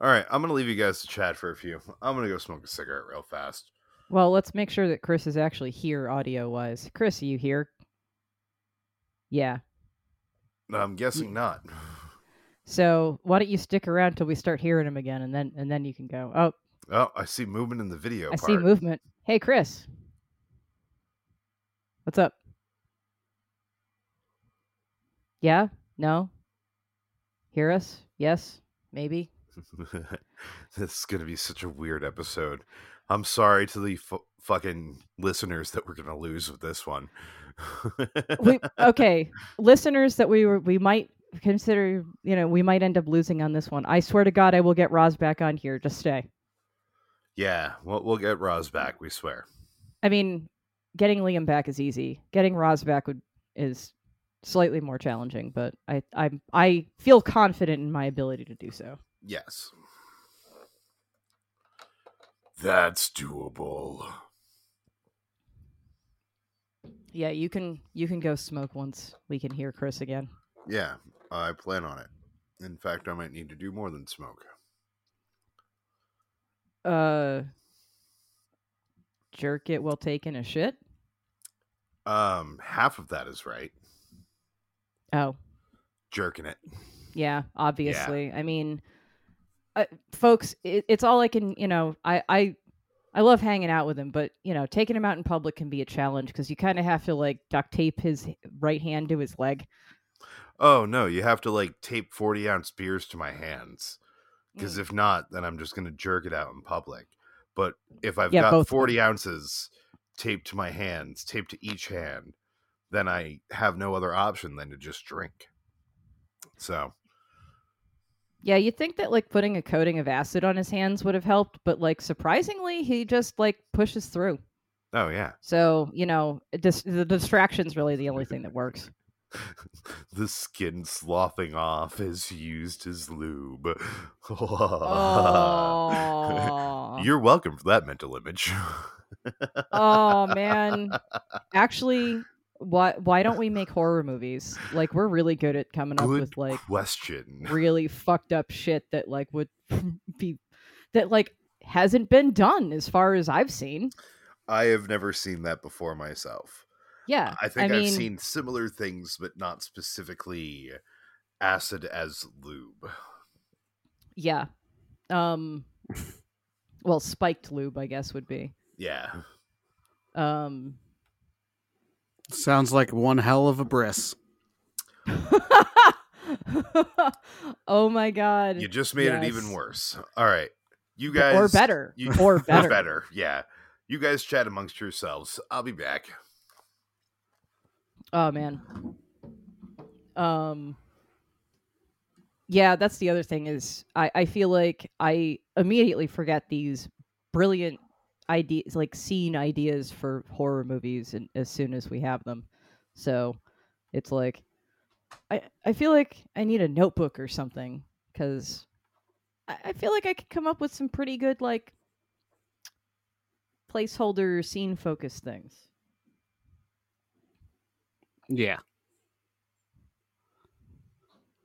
All right, I'm gonna leave you guys to chat for a few. I'm gonna go smoke a cigarette real fast. Well, let's make sure that Chris is actually here audio wise. Chris, are you here? Yeah. I'm guessing not. [LAUGHS] So why don't you stick around till we start hearing him again, and then and then you can go. Oh, Oh, I see movement in the video. I part. see movement. Hey, Chris. What's up? Yeah? No? Hear us? Yes? Maybe? [LAUGHS] this is gonna be such a weird episode. I'm sorry to the fu- fucking listeners that we're gonna lose with this one. [LAUGHS] we, okay, listeners that we were we might consider you know we might end up losing on this one. I swear to God, I will get Roz back on here. Just stay. Yeah, we'll, we'll get Roz back. We swear. I mean, getting Liam back is easy. Getting Roz back would is slightly more challenging, but I I I feel confident in my ability to do so. Yes. That's doable. Yeah, you can you can go smoke once we can hear Chris again. Yeah, I plan on it. In fact, I might need to do more than smoke. Uh jerk it while taking a shit? Um, half of that is right. Oh, Jerking it. yeah, obviously. I mean, uh, folks, it, it's all I can, you know, I I I love hanging out with him, but you know, taking him out in public can be a challenge because you kind of have to like duct tape his right hand to his leg. Oh no, you have to like tape forty ounce beers to my hands. Because Mm. if not, then I'm just gonna jerk it out in public. But if I've Yeah, got both of forty ounces taped to my hands, taped to each hand, then I have no other option than to just drink. So Yeah, you'd think that like putting a coating of acid on his hands would have helped, but like surprisingly, he just like pushes through. oh yeah. So you know, dis- the distraction's really the only thing that works. [LAUGHS] the skin sloughing off is used as lube. [LAUGHS] Oh, You're welcome for that mental image. oh man. [LAUGHS] Actually, why why don't we make horror movies? Like we're really good at coming up with like question. really fucked up shit that like would be that like hasn't been done as far as I've seen. I have never seen that before myself. Yeah, I think I I mean, have seen similar things, but not specifically acid as lube. yeah. Um, well, spiked lube, I guess, would be. Yeah. Um, Sounds like one hell of a bris. [LAUGHS] oh my god. You just made it even worse. All right. You guys or better. You, [LAUGHS] Or better. better. Yeah. You guys chat amongst yourselves. I'll be back. Oh man. Um Yeah, that's the other thing is I I feel like I immediately forget these brilliant ideas like scene ideas for horror movies and as soon as we have them. So it's like I I feel like I need a notebook or something cuz I, I feel like I could come up with some pretty good like placeholder scene focused things. Yeah.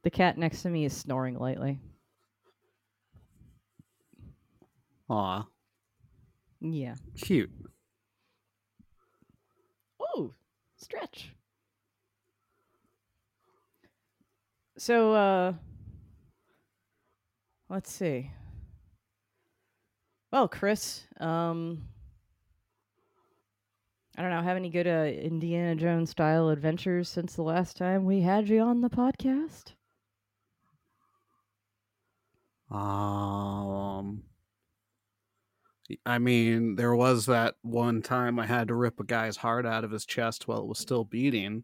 The cat next to me is snoring lightly. Aw. Yeah. Cute. Oh, stretch. So, uh, let's see. Well, Chris, um, I don't know, have any good uh, Indiana Jones style adventures since the last time we had you on the podcast? Um I mean, there was that one time I had to rip a guy's heart out of his chest while it was still beating.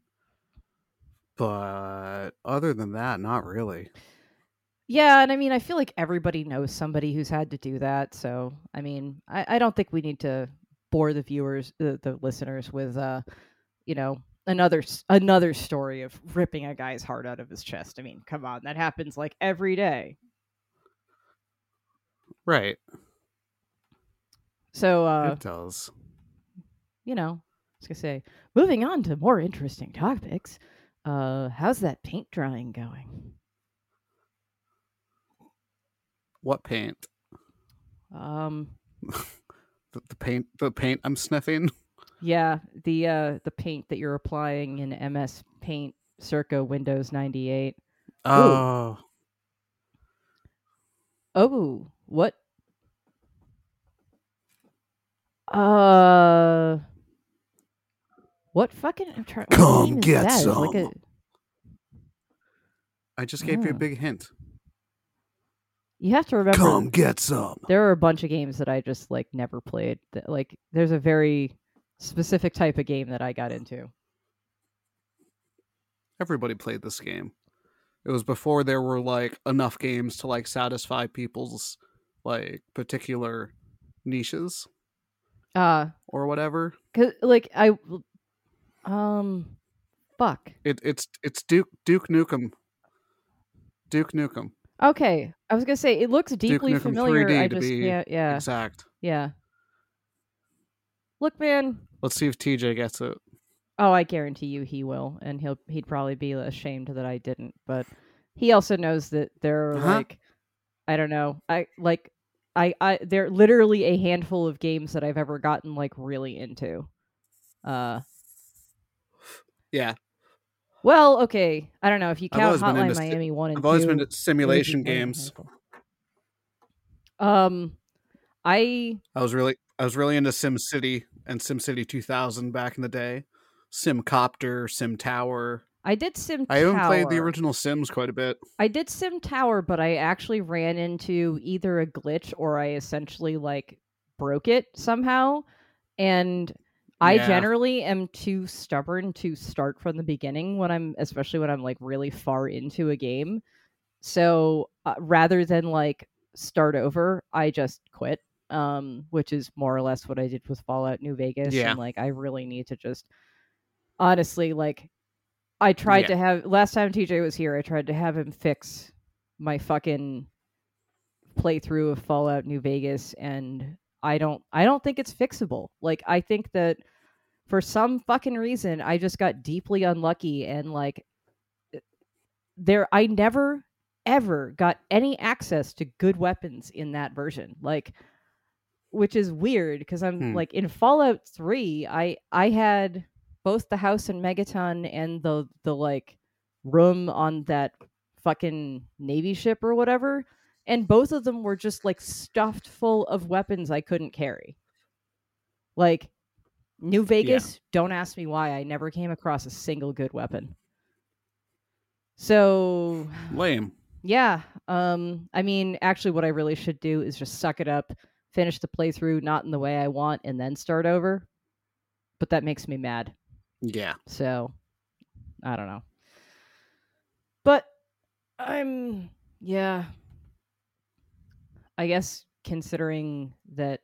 But other than that, not really. Yeah, and I mean, I feel like everybody knows somebody who's had to do that. So, I mean, I, I don't think we need to bore the viewers, the, the listeners, with, uh, you know, another another story of ripping a guy's heart out of his chest. I mean, come on, that happens like every day. Right. So, uh, it does. you know, I was gonna say, moving on to more interesting topics. Uh, how's that paint drying going? What paint? Um, [LAUGHS] The, the paint the paint I'm sniffing? [LAUGHS] yeah, the uh, the paint that you're applying in MS Paint circa Windows ninety eight. Oh. Oh, what? Uh, what fucking? I'm trying. Come get? It's Like some. a, I just gave you a Oh. big hint. You have to remember. Come get some. There are a bunch of games that I just like never played. That like, there's a very specific type of game that I got into. Everybody played this game. It was before there were like enough games to like satisfy people's like particular niches Uh, or whatever. cause like I, um, fuck. It, it's it's Duke Duke Nukem. Duke Nukem. Okay, I was gonna say it looks deeply familiar. 3D I to just yeah yeah Exact. yeah. Look, man. Let's see if TJ gets it. Oh, I guarantee you he will, and he'll he'd probably be ashamed that I didn't. But he also knows that there are Uh-huh. like, I don't know, I like, I I there are literally a handful of games that I've ever gotten like really into. Uh, Yeah, well, okay, I don't know if you count Hotline into Miami one and I've always two. been to it would be simulation more than a games. Um, I I was really I was really into Sim City and Sim City 2000 back in the day. Sim Copter, Sim Tower. I did Sim. I even played the original Sims quite a bit. I did Sim Tower, but I actually ran into either a glitch or I essentially like broke it somehow. And I Yeah. generally am too stubborn to start from the beginning when I'm, especially when I'm like really far into a game. So uh, rather than like start over, I just quit. Um, which is more or less what I did with Fallout New Vegas. Yeah. And like, I really need to just honestly like I tried Yeah. to have last time TJ was here. I tried to have him fix my fucking playthrough of Fallout New Vegas, and I don't. I don't think it's fixable. Like I think that for some fucking reason, I just got deeply unlucky, and like there, I never ever got any access to good weapons in that version. Like which is weird because I'm Hmm. like in Fallout 3, I I had both the house in Megaton and the the like room on that fucking navy ship or whatever and both of them were just like stuffed full of weapons I couldn't carry. Like New Vegas, don't ask me why I never came across a single good weapon. So, Lame. yeah, um I mean, actually what I really should do is just suck it up, finish the playthrough not in the way I want and then start over. But that makes me mad. Yeah. So I don't know. But I'm yeah. I guess considering that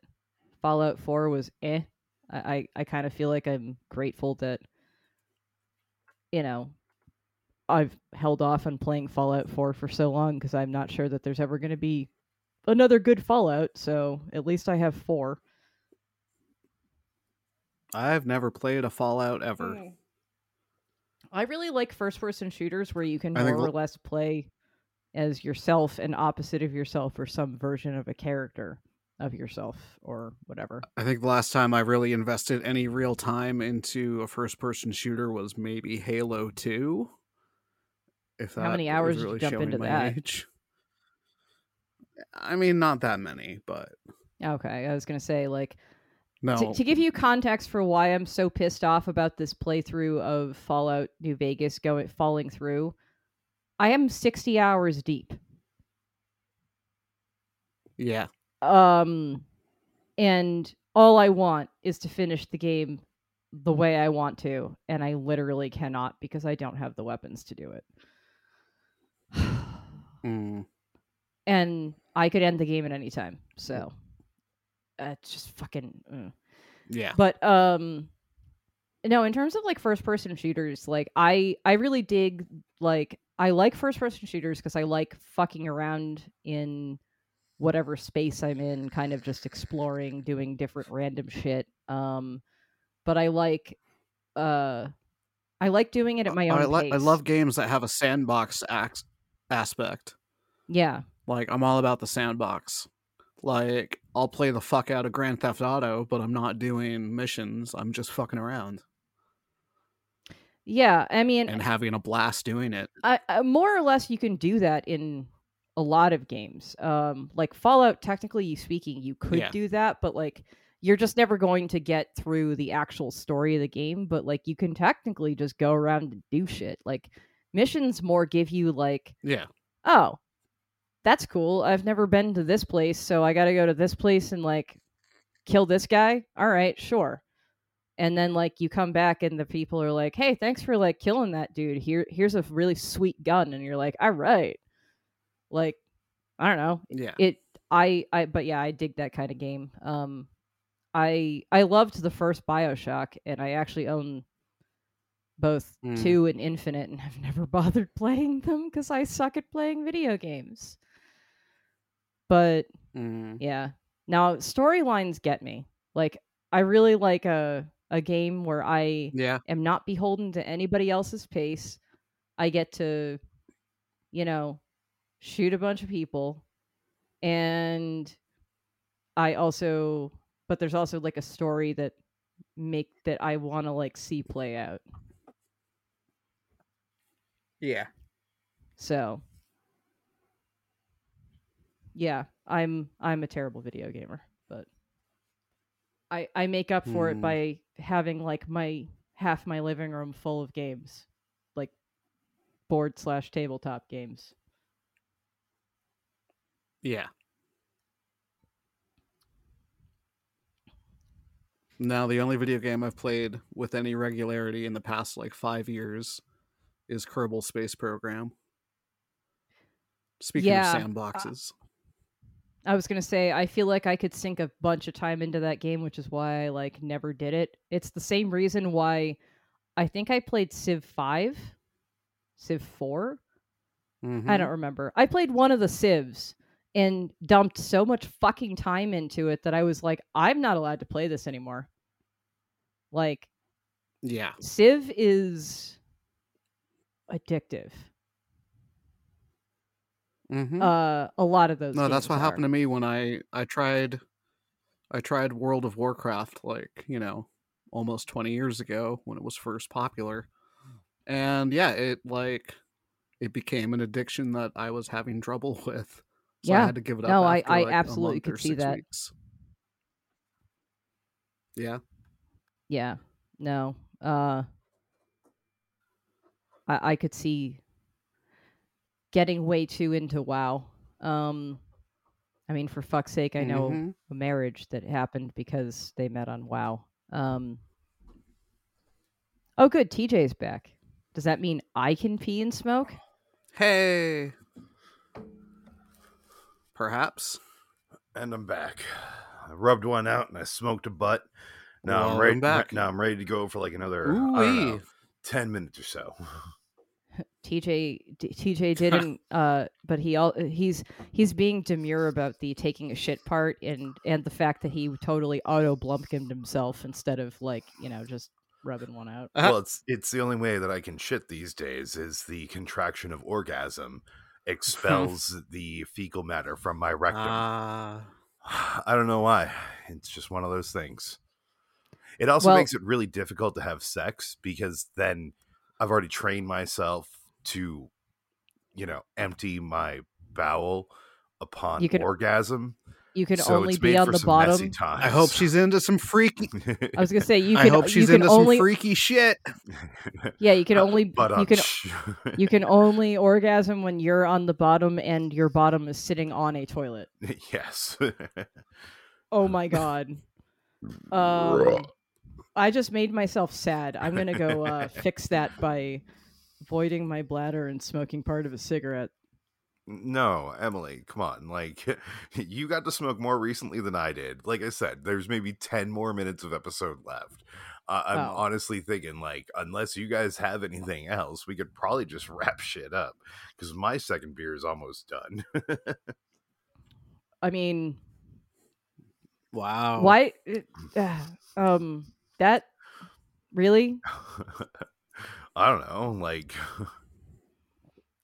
Fallout 4 was eh, I, I, I kind of feel like I'm grateful that you know I've held off on playing Fallout 4 for so long because I'm not sure that there's ever going to be another good Fallout. So at least I have four. I've never played a Fallout ever. Mm. I really like first person shooters where you can more or less play as yourself and opposite of yourself or some version of a character of yourself or whatever. I think the last time I really invested any real time into a first person shooter was maybe Halo 2. If that How many hours is did you jump into that? age. I mean, not that many, but Okay, I was going to say like no. to, to give you context for why I'm so pissed off about this playthrough of Fallout New Vegas going falling through. I am 60 hours deep. yeah. Um and all I want is to finish the game the way I want to and I literally cannot because I don't have the weapons to do it. [SIGHS] Mm. and I could end the game at any time. So uh, it's just fucking. uh. Yeah. But um, no, in terms of like first person shooters, like I I really dig like I like first person shooters because I like fucking around in whatever space I'm in, kind of just exploring, doing different random shit. Um, but I like uh. I like doing it at my own I. I love games that have a sandbox ax- aspect. Yeah, Like, I'm all about the sandbox. Like, I'll play the fuck out of Grand Theft Auto, but I'm not doing missions. I'm just fucking around yeah. I mean, and having a blast doing it. I, I, more or less, you can do that in a lot of games. Um, like Fallout, technically speaking, you could Yeah. do that, but like you're just never going to get through the actual story of the game. But like you can technically just go around and do shit. Like missions more give you like, Yeah. oh, that's cool. I've never been to this place, so I got to go to this place and like kill this guy. All right, sure. and then like you come back and the people are like hey thanks for like killing that dude here here's a really sweet gun and you're like all right like i don't know Yeah. it i i but yeah i dig that kind of game um i i loved the first bioshock and i actually own both Mm. two and infinite and I've never [LAUGHS] bothered playing them because i suck at playing video games but Mm. yeah. Now storylines get me. Like I really like a a game where I Yeah. am not beholden to anybody else's pace. I get to you know shoot a bunch of people and I also but there's also like a story that make that I want to like see play out. Yeah. So yeah, I'm I'm a terrible video gamer, but I I make up for it Hmm. by having like my half my living room full of games, like board slash tabletop games. Yeah. Now, the only video game I've played with any regularity in the past like five years is Kerbal Space Program. Speaking Yeah, of sandboxes, I was gonna say I feel like I could sink a bunch of time into that game, which is why I like never did it. It's the same reason why I think I played Civ five, Civ four. I Mhm. don't remember. I played one of the Civs and dumped so much fucking time into it that I was like, I'm not allowed to play this anymore. Like, Yeah. Civ is addictive. Mm-hmm. Uh, a lot of those. no, that's what happened to me when I I tried I tried World of Warcraft like you know almost twenty years ago when it was first popular, and yeah, it like it became an addiction that I was having trouble [LAUGHS] with. So I had to give it up. No, I- I like, absolutely could see that. Weeks. Yeah. Yeah. No. Uh, I I could see getting way too into WoW. Um, I mean, for fuck's sake, I know Mhm. a marriage that happened because they met on WoW. Um, oh, good. TJ's back. Does that mean I can pee and smoke? Hey. Perhaps. And I'm back. I rubbed one out and I smoked a butt. Now I'm Welcome ready. back. Now I'm ready to go for like another I don't know, ten minutes or so. [LAUGHS] TJ TJ didn't [LAUGHS] uh but he all he's he's being demure about the taking a shit part and and the fact that he totally auto blumpkined himself instead of like, you know, just rubbing one out. Uh-huh. Well, it's it's the only way that I can shit these days is the contraction of orgasm [LAUGHS] expels the fecal matter from my rectum. Ah. I don't know why. It's just one of those things. It also Well- makes it really difficult to have sex because then I've already trained myself to, you know, empty my bowel upon orgasm. You can so only be on the bottom. I hope she's into some freaky. [LAUGHS] I was gonna say you can. I hope she's into only some freaky shit. [LAUGHS] yeah you can only but you can [LAUGHS] you can only orgasm when you're on the bottom and your bottom is sitting on a toilet. yes. Oh my god. Um, I just made myself sad. I'm gonna go uh, fix that by voiding my bladder and smoking part of a cigarette. No, Emily, come on. Like, [LAUGHS] you got to smoke more recently than I did. Like I said, there's maybe 10 more minutes of episode left. Uh, I'm Oh. honestly thinking, like, unless you guys have anything else, we could probably just [LAUGHS] wrap shit up because my second beer is almost done. [LAUGHS] I mean, Wow. why? uh, um, that really? I don't know. Like,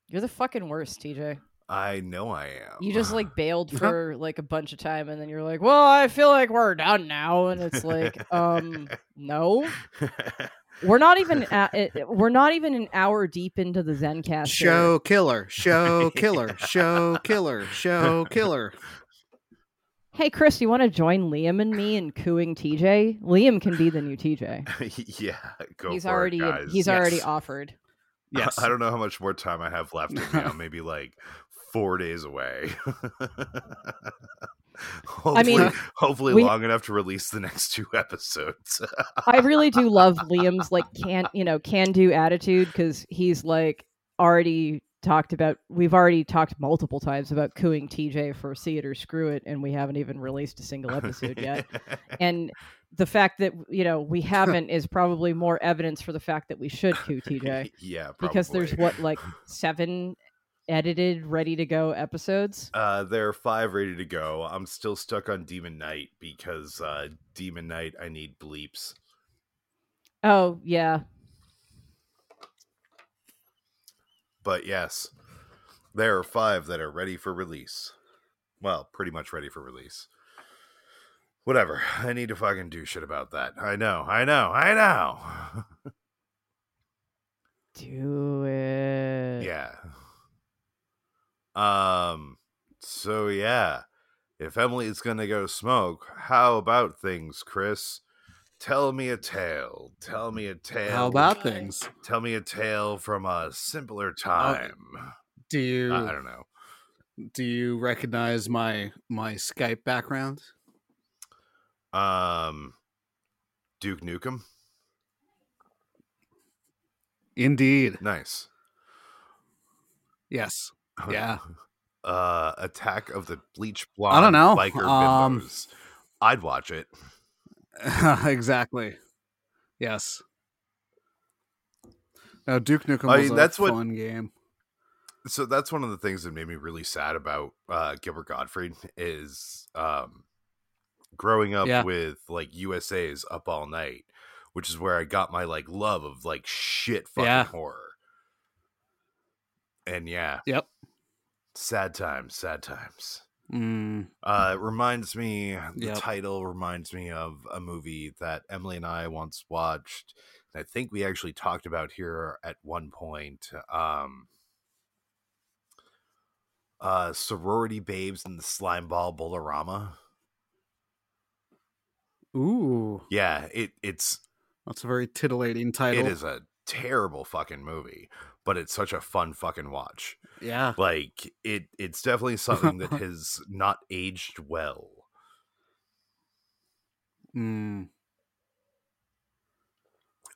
You're the fucking worst, TJ. I know I am. You just like bailed [LAUGHS] for like a bunch of time, and then you're like, "Well, I feel like we're done now," and it's like, [LAUGHS] um, no, [LAUGHS] we're not even at, we're not even an hour deep into the Zencastr. Show killer. Show killer. Show killer. Show killer. Hey, Chris, you want to join Liam and me in cooing TJ? Liam can be the new TJ. yeah, go he's for already it, guys. he's already offered. Yes. I don't know how much more time I have left in me. I'm maybe like four days away. [LAUGHS] hopefully, mean, hopefully we- long enough to release the next two episodes. I really do [LAUGHS] love Liam's like can you know can do attitude because he's like already talked about. We've already talked multiple times about cooing TJ for see it or screw it, and we haven't even released a single episode yet. [LAUGHS] And the fact that you know we haven't is probably more evidence for the fact that we should coo TJ yeah, because there's what like seven edited, ready to go episodes. Uh, there are five ready to go. I'm still stuck on Demon Knight because uh, Demon Knight, I need bleeps. Oh yeah, But yes, there are five that are ready for release. Well, pretty much ready for release. Whatever. I need to fucking do shit about that. I know. I know. I know. [LAUGHS] do it. yeah. Um. So yeah, if Emily is gonna go smoke, how about things, Chris? Tell me a tale. Tell me a tale. How about things? Tell me a tale from a simpler time. Do you I I don't know. do you recognize my my Skype background? Um, Duke Nukem. Indeed. Nice. Yes. Yeah. [LAUGHS] Uh, Attack of the Bleach Blonde. I don't know. biker Um, bimbos. I'd watch it. [LAUGHS] exactly. Yes. Now Duke Nukem I was mean, a that's what- fun game. So that's one of the things that made me really sad about uh, Gilbert Gottfried is um, growing up Yeah. with like USA's Up All Night, which is where I got my like love of like shit fucking Yeah. horror. And yeah, Yep. sad times, sad times. Mm, Uh, it reminds me, the Yep. title reminds me of a movie that Emily and I once watched. And I think we actually talked about here at one point. Um, uh, Sorority Babes and the Slimeball Bowl-O-Rama. ooh, Yeah, it it's that's a very titillating title. it is a terrible fucking movie, but it's such a fun fucking watch. Yeah. Like it it's definitely something that has [LAUGHS] not aged well. Mm,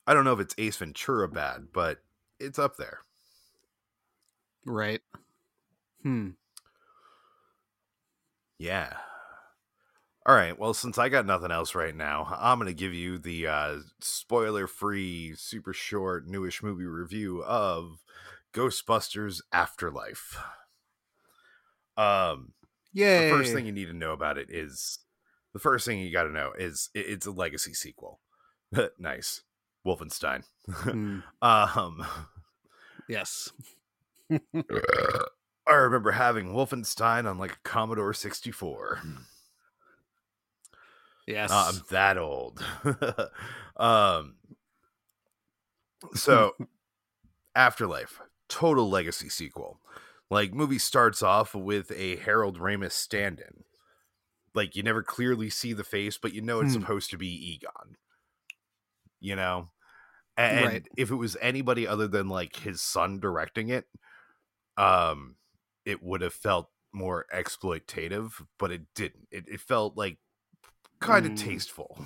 I don't know if it's Ace Ventura bad, but it's up there. right. Hmm. Yeah. All right. Well, since I got nothing else right now, I'm going to give you the uh, spoiler free, super short, newish movie review of Ghostbusters Afterlife. Um, Yay. the first thing you need to know about it is the first thing you got to know is it, it's a legacy sequel. [LAUGHS] nice. Wolfenstein. Hmm, [LAUGHS] um, yes. [LAUGHS] I remember having Wolfenstein on like a Commodore 64. Yes. Uh, I'm that old. [LAUGHS] um, so, [LAUGHS] Afterlife, total legacy sequel. Like, movie starts off with a Harold Ramis stand-in. Like, you never clearly see the face, but you know it's Hmm. supposed to be Egon. You know, and Right. if it was anybody other than like his son directing it, um, it would have felt more exploitative, but it didn't. It, it felt like kind of Mm. tasteful.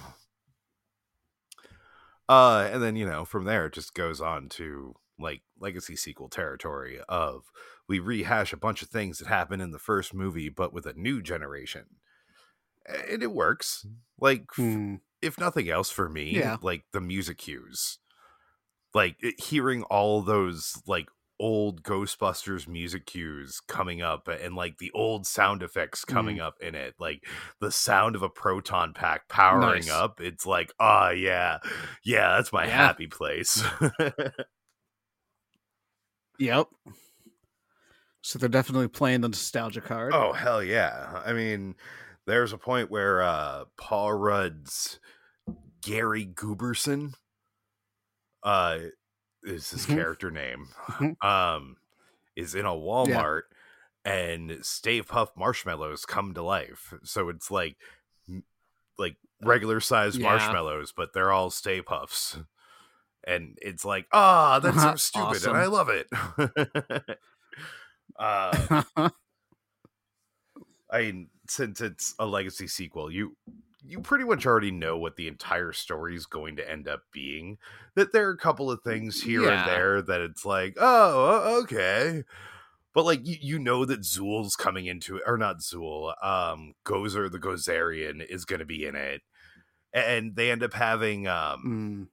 Uh, and then you know from there it just goes on to like legacy sequel territory of we rehash a bunch of things that happened in the first movie, but with a new generation, and it works. Like f- Hmm, if nothing else for me, Yeah. like the music cues, like it- hearing all those like old Ghostbusters music cues coming up and like the old sound effects coming Mm. up in it, like the sound of a proton pack powering Nice. up. It's like, oh yeah, yeah, that's my Yeah. happy place. Yep. So they're definitely playing the nostalgia card. oh hell yeah! I mean, there's a point where uh Paul Rudd's Gary Grooberson uh is his Mhm. character name Mhm. um is in a Walmart and Stay Puft marshmallows come to life. So it's like like regular sized Yeah. marshmallows, but they're all Stay Pufts. And it's like, ah, that's so [LAUGHS] stupid, and I love it. [LAUGHS] uh, [LAUGHS] I mean, since it's a legacy sequel, you you pretty much already know what the entire story is going to end up being. That there are a couple of things here Yeah. and there that it's like, oh, okay. But like you, you know that Zuul's coming into it, or not Zuul, um, Gozer the Gozerian is going to be in it, and they end up having. Um, Mm.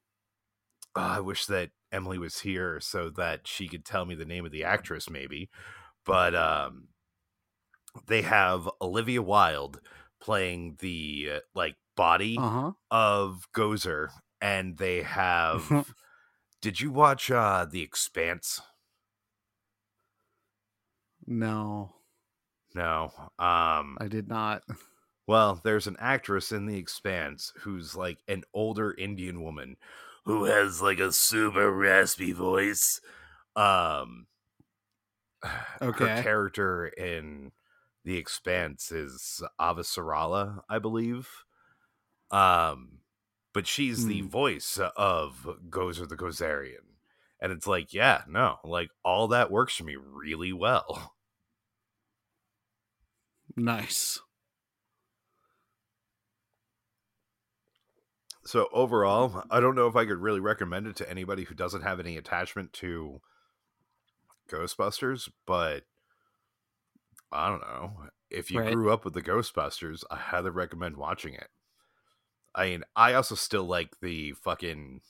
oh, I wish that Emily was here so that she could tell me the name of the actress, maybe. But um, they have Olivia Wilde playing the uh, like body Uh-huh. of Gozer, and they [LAUGHS] have. did you watch uh The Expanse? No, No. Um. I did not. [LAUGHS] Well, there's an actress in The Expanse who's like an older Indian woman who has like a super raspy voice. Um [SIGHS] Okay. her character in The Expanse is Avasarala, I believe. Um but she's the Hmm. voice of Gozer the Gozerian. And it's like, yeah, no, like all that works for me really well. [LAUGHS] Nice. So overall, I don't know if I could really recommend it to anybody who doesn't have any attachment to Ghostbusters, but I don't know. If you Right. grew up with the Ghostbusters, I highly recommend watching it. I mean, I also still like the fucking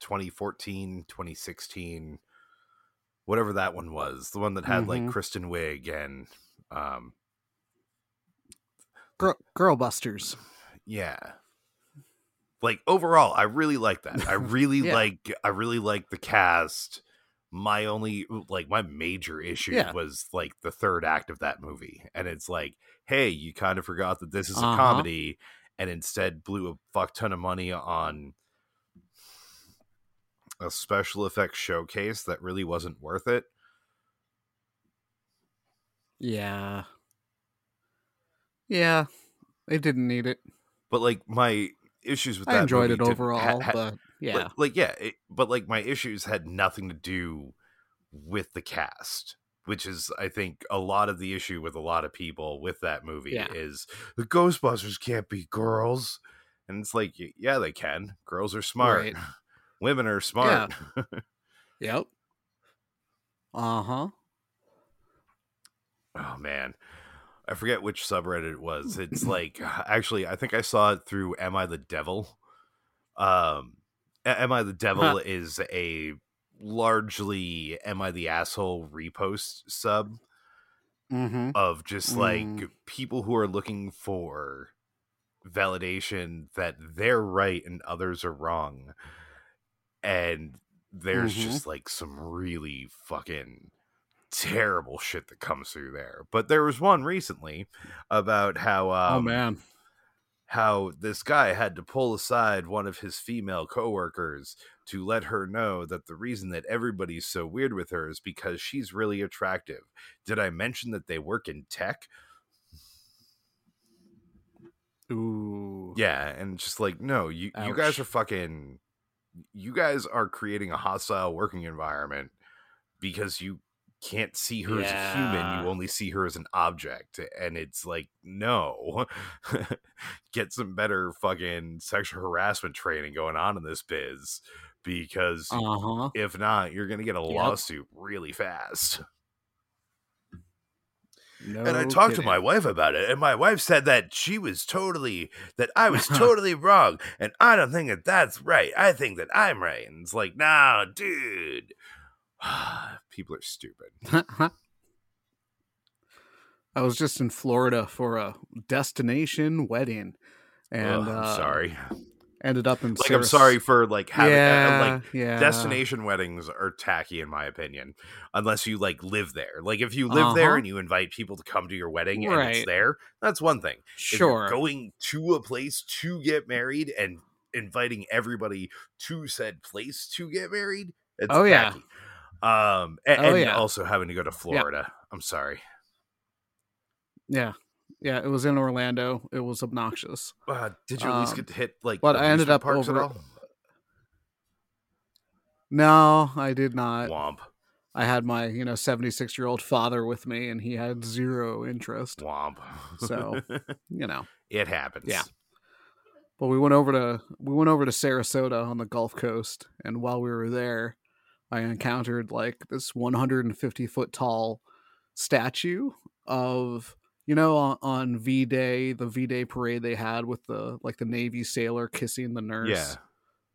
2014, 2016, whatever that one was, the one that had like Mhm. Kristen Wiig and um Girl, girl busters. yeah like overall i really like that i [LAUGHS] really Yeah. like i really like the cast my only like my major issue Yeah. was like the third act of that movie and it's like hey you kind of forgot that this is a Uh-huh. comedy and instead blew a fuck ton of money on a special effects showcase that really wasn't worth it Yeah. Yeah. They didn't need it. but like my issues with that I enjoyed it overall, but yeah. like, like yeah it, but like my issues had nothing to do with the cast which is i think a lot of the issue with a lot of people with that movie Yeah. is the ghostbusters can't be girls and it's like yeah they can girls are smart Right. [LAUGHS] women are smart Yep. Uh huh. oh man i forget which subreddit it was it's [CLEARS THROAT] like actually i think i saw it through am i the devil um am i the devil is a largely am i the asshole repost sub Mm-hmm. of just like Mm. people who are looking for validation that they're right and others are wrong and there's Mhm. just like some really fucking terrible shit that comes through there but there was one recently about how um, oh man. How this guy had to pull aside one of his female coworkers to let her know that the reason that everybody's so weird with her is because she's really attractive. Did I mention that they work in tech? Ooh. Yeah, and just like no, you you guys are fucking you guys are creating a hostile working environment because you can't see her as a human, you only see her as an object. And it's like, no. [LAUGHS] Get some better fucking sexual harassment training going on in this biz because Uh huh. if not, you're gonna get a Yep. lawsuit really fast. No and I talked to my wife about it, and my wife said that she was totally that I was [LAUGHS] totally wrong, and I don't think that that's right. I think that I'm right, and it's like, no, dude, [SIGHS] people are stupid. [LAUGHS] I was just in Florida for a destination wedding, and I'm uh, sorry. ended up in. Like, I'm sorry for like having uh, yeah, like yeah. destination weddings are tacky in my opinion, unless you like live there. Like, if you live there Uh-huh. and you invite people to come to your wedding and it's Right. there, that's one thing. Sure. going to a place to get married and inviting everybody to said place to get married it's Oh, yeah. Um and, Oh, and yeah. also having to go to florida i'm sorry Yeah, yeah. It was in Orlando. It was obnoxious. uh, did you at least Um, get to hit like but I ended up parks over- at all No, I did not. womp I had my you know seventy six year old father with me, and he had zero interest. Womp. So- [LAUGHS] You know, it happens. Yeah. but we went over to we went over to Sarasota on the Gulf Coast, and while we were there, I encountered like this one hundred and fifty foot tall statue of you know on, on V Day, the V Day parade they had with the like the Navy sailor kissing the nurse, Yeah.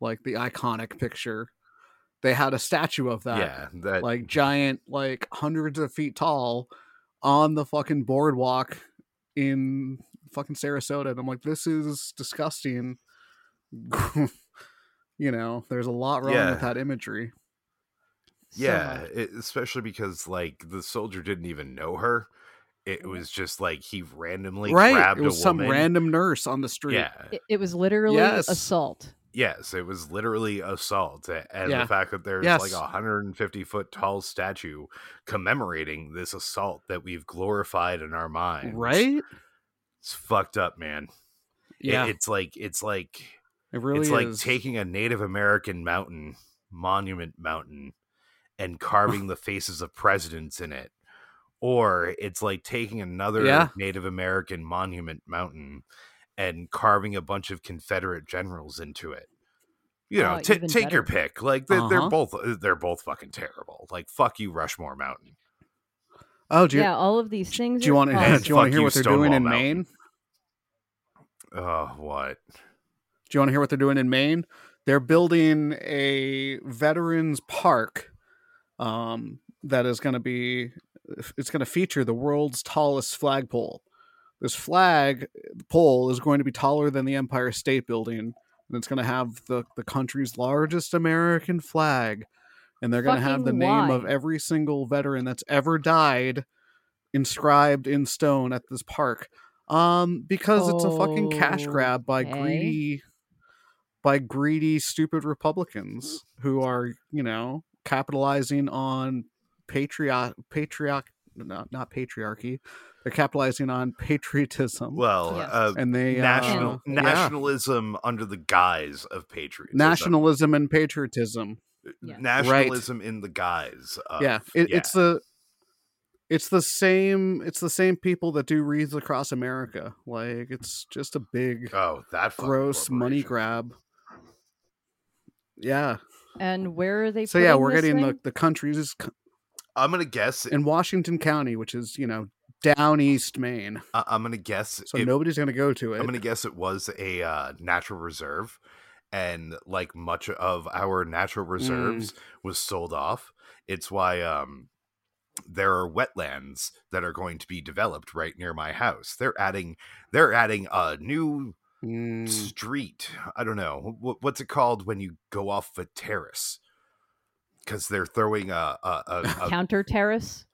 like the iconic picture. They had a statue of that, yeah. That like giant, like hundreds of feet tall, on the fucking boardwalk in fucking Sarasota. And I'm like, this is disgusting. [LAUGHS] you know, there's a lot wrong Yeah. with that imagery. So yeah, much. it, especially because like the soldier didn't even know her. It was just like he randomly right? grabbed It was a some random nurse on the street. Yeah. It, it was literally Yes. assault. Yes, it was literally assault, and Yeah. the fact that there's Yes. like a 150 foot tall statue commemorating this assault that we've glorified in our minds, Right? It's fucked up, man. It- Yeah, it's like it's like it really it's like taking a Native American mountain, monument mountain, and carving the faces of presidents in it. Or it's like taking another Yeah. Native American monument mountain and carving a bunch of Confederate generals into it. You know, Oh, ta even take your pick. Like they're, they're Uh-huh. both they're both fucking terrible. Like fuck you, Rushmore Mountain. oh, do you, yeah, all of these things. do you want to? [LAUGHS] are Do you want to hear you, what they're doing in Mountain. Maine? Oh, what? Do you want to hear what they're doing in Maine? They're building a veterans park um, that is going to be it's going to feature the world's tallest flagpole. This flag pole is going to be taller than the Empire State Building, and it's going to have the the country's largest American flag, and they're going to have the Fucking name of every single veteran that's ever died inscribed in stone at this park. Um, because it's a fucking cash grab by Okay. greedy by greedy stupid republicans who are you know capitalizing on patriot patriot not, not patriarchy they're capitalizing on patriotism Well, Yes. uh, and they national uh, yeah. nationalism under the guise of patriotism. nationalism and patriotism Yes. nationalism in the guise. Of, yeah, it, it's the it's the same it's the same people that do wreaths across america like it's just a big oh that gross money grab yeah And where are they? so yeah we're getting the, thing? the countries I'm gonna guess. in Washington County, which is you know down east Maine. I- I'm gonna guess. So it- nobody's going to go to it. I'm gonna guess it was a uh, natural reserve, and like much of our natural Mm. reserves was sold off. It's why um, there are wetlands that are going to be developed right near my house. They're adding. They're adding a new Mm, street. I don't know what, what's it called when you go off a terrace. Because they're throwing a a, a, a, counter terrace.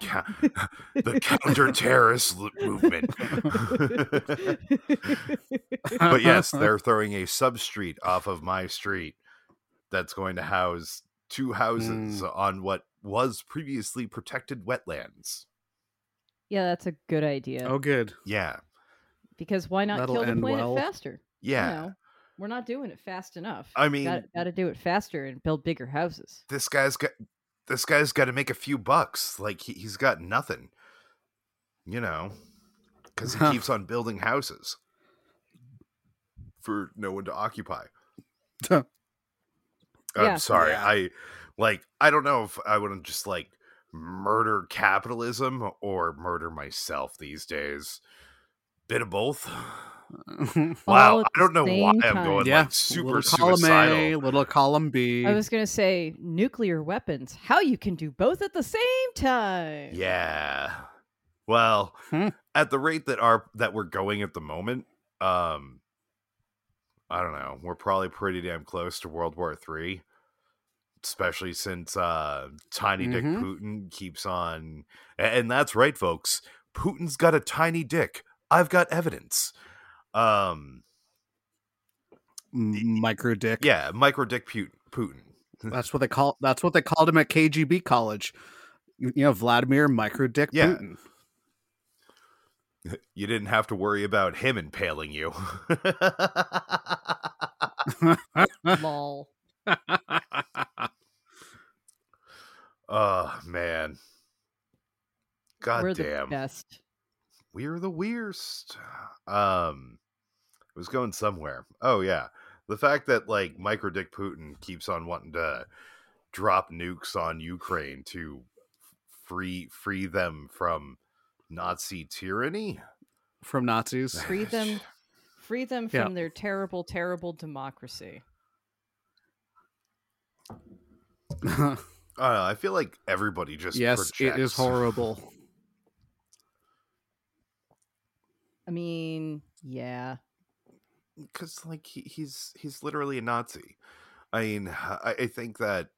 ca- [LAUGHS] the counter terrorist movement. [LAUGHS] but yes, [LAUGHS] they're throwing a sub street off of my street that's going to house two houses Mm. on what was previously protected wetlands. yeah, that's a good idea. oh, good. Yeah. Because why not That'll kill the planet well. faster? Yeah. You know, we're not doing it fast enough. I mean, got got to do it faster and build bigger houses. this guy's got this guy's got to make a few bucks. Like he, he's got nothing, you know, because he [LAUGHS] keeps on building houses for no one to occupy. [LAUGHS] I'm Yeah. sorry, Yeah. I like I don't know if I wouldn't just like murder capitalism or murder myself these days. Bit of both. [LAUGHS] All Wow, I don't know why same I'm going yeah, like super little column suicidal. A, little column B. I was gonna say nuclear weapons. How you can do both at the same time? Yeah. Well, Hmm. at the rate that our that we're going at the moment, um I don't know, we're probably pretty damn close to World War Three. Especially since uh Tiny Dick Mhm. Putin keeps on a- and that's right, folks. Putin's got a tiny dick. I've got evidence. Um, micro dick. Yeah, micro dick Putin. [LAUGHS] that's what they call. That's what they called him at KGB college. You know, Vladimir micro dick yeah. Putin. [LAUGHS] You didn't have to worry about him impaling you. [LAUGHS] Lol. oh man. God damn. The best. We're the worst. Um, it was going somewhere. Oh yeah, the fact that like Micro Dick Putin keeps on wanting to drop nukes on Ukraine to free free them from Nazi tyranny. From Nazis. [LAUGHS] Free them, free them Yeah. from their terrible, terrible democracy. [LAUGHS] I know. I feel like everybody just yes, it is [LAUGHS] horrible. I mean, yeah. because like he, he's he's literally a Nazi. I mean, I, I think that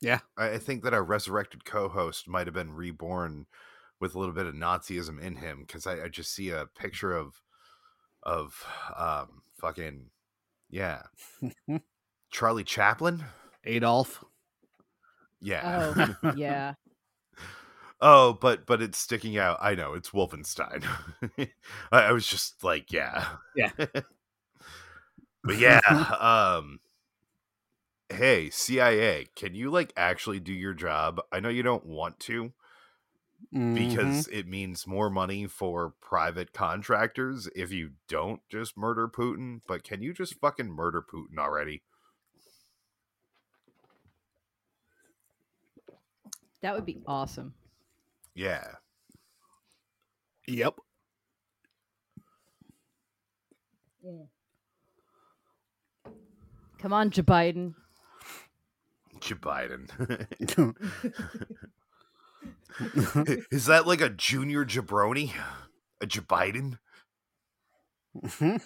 Yeah. I, I think that our resurrected co-host might have been reborn with a little bit of Nazism in him because I, I just see a picture of of um fucking yeah [LAUGHS] Charlie Chaplin. Adolf. Yeah. Oh, [LAUGHS] yeah. Oh, but but it's sticking out. I know it's Wolfenstein. [LAUGHS] I, I was just like, yeah, Yeah. [LAUGHS] but yeah. [LAUGHS] Um, hey CIA, can you like actually do your job? I know you don't want to Mhm. because it means more money for private contractors if you don't just murder Putin. But can you just fucking murder Putin already? That would be awesome. Yeah. Yep. Come on, Joe Biden. Joe Biden. [LAUGHS] Is that like a junior jabroni? A Joe Biden? Mm-hmm.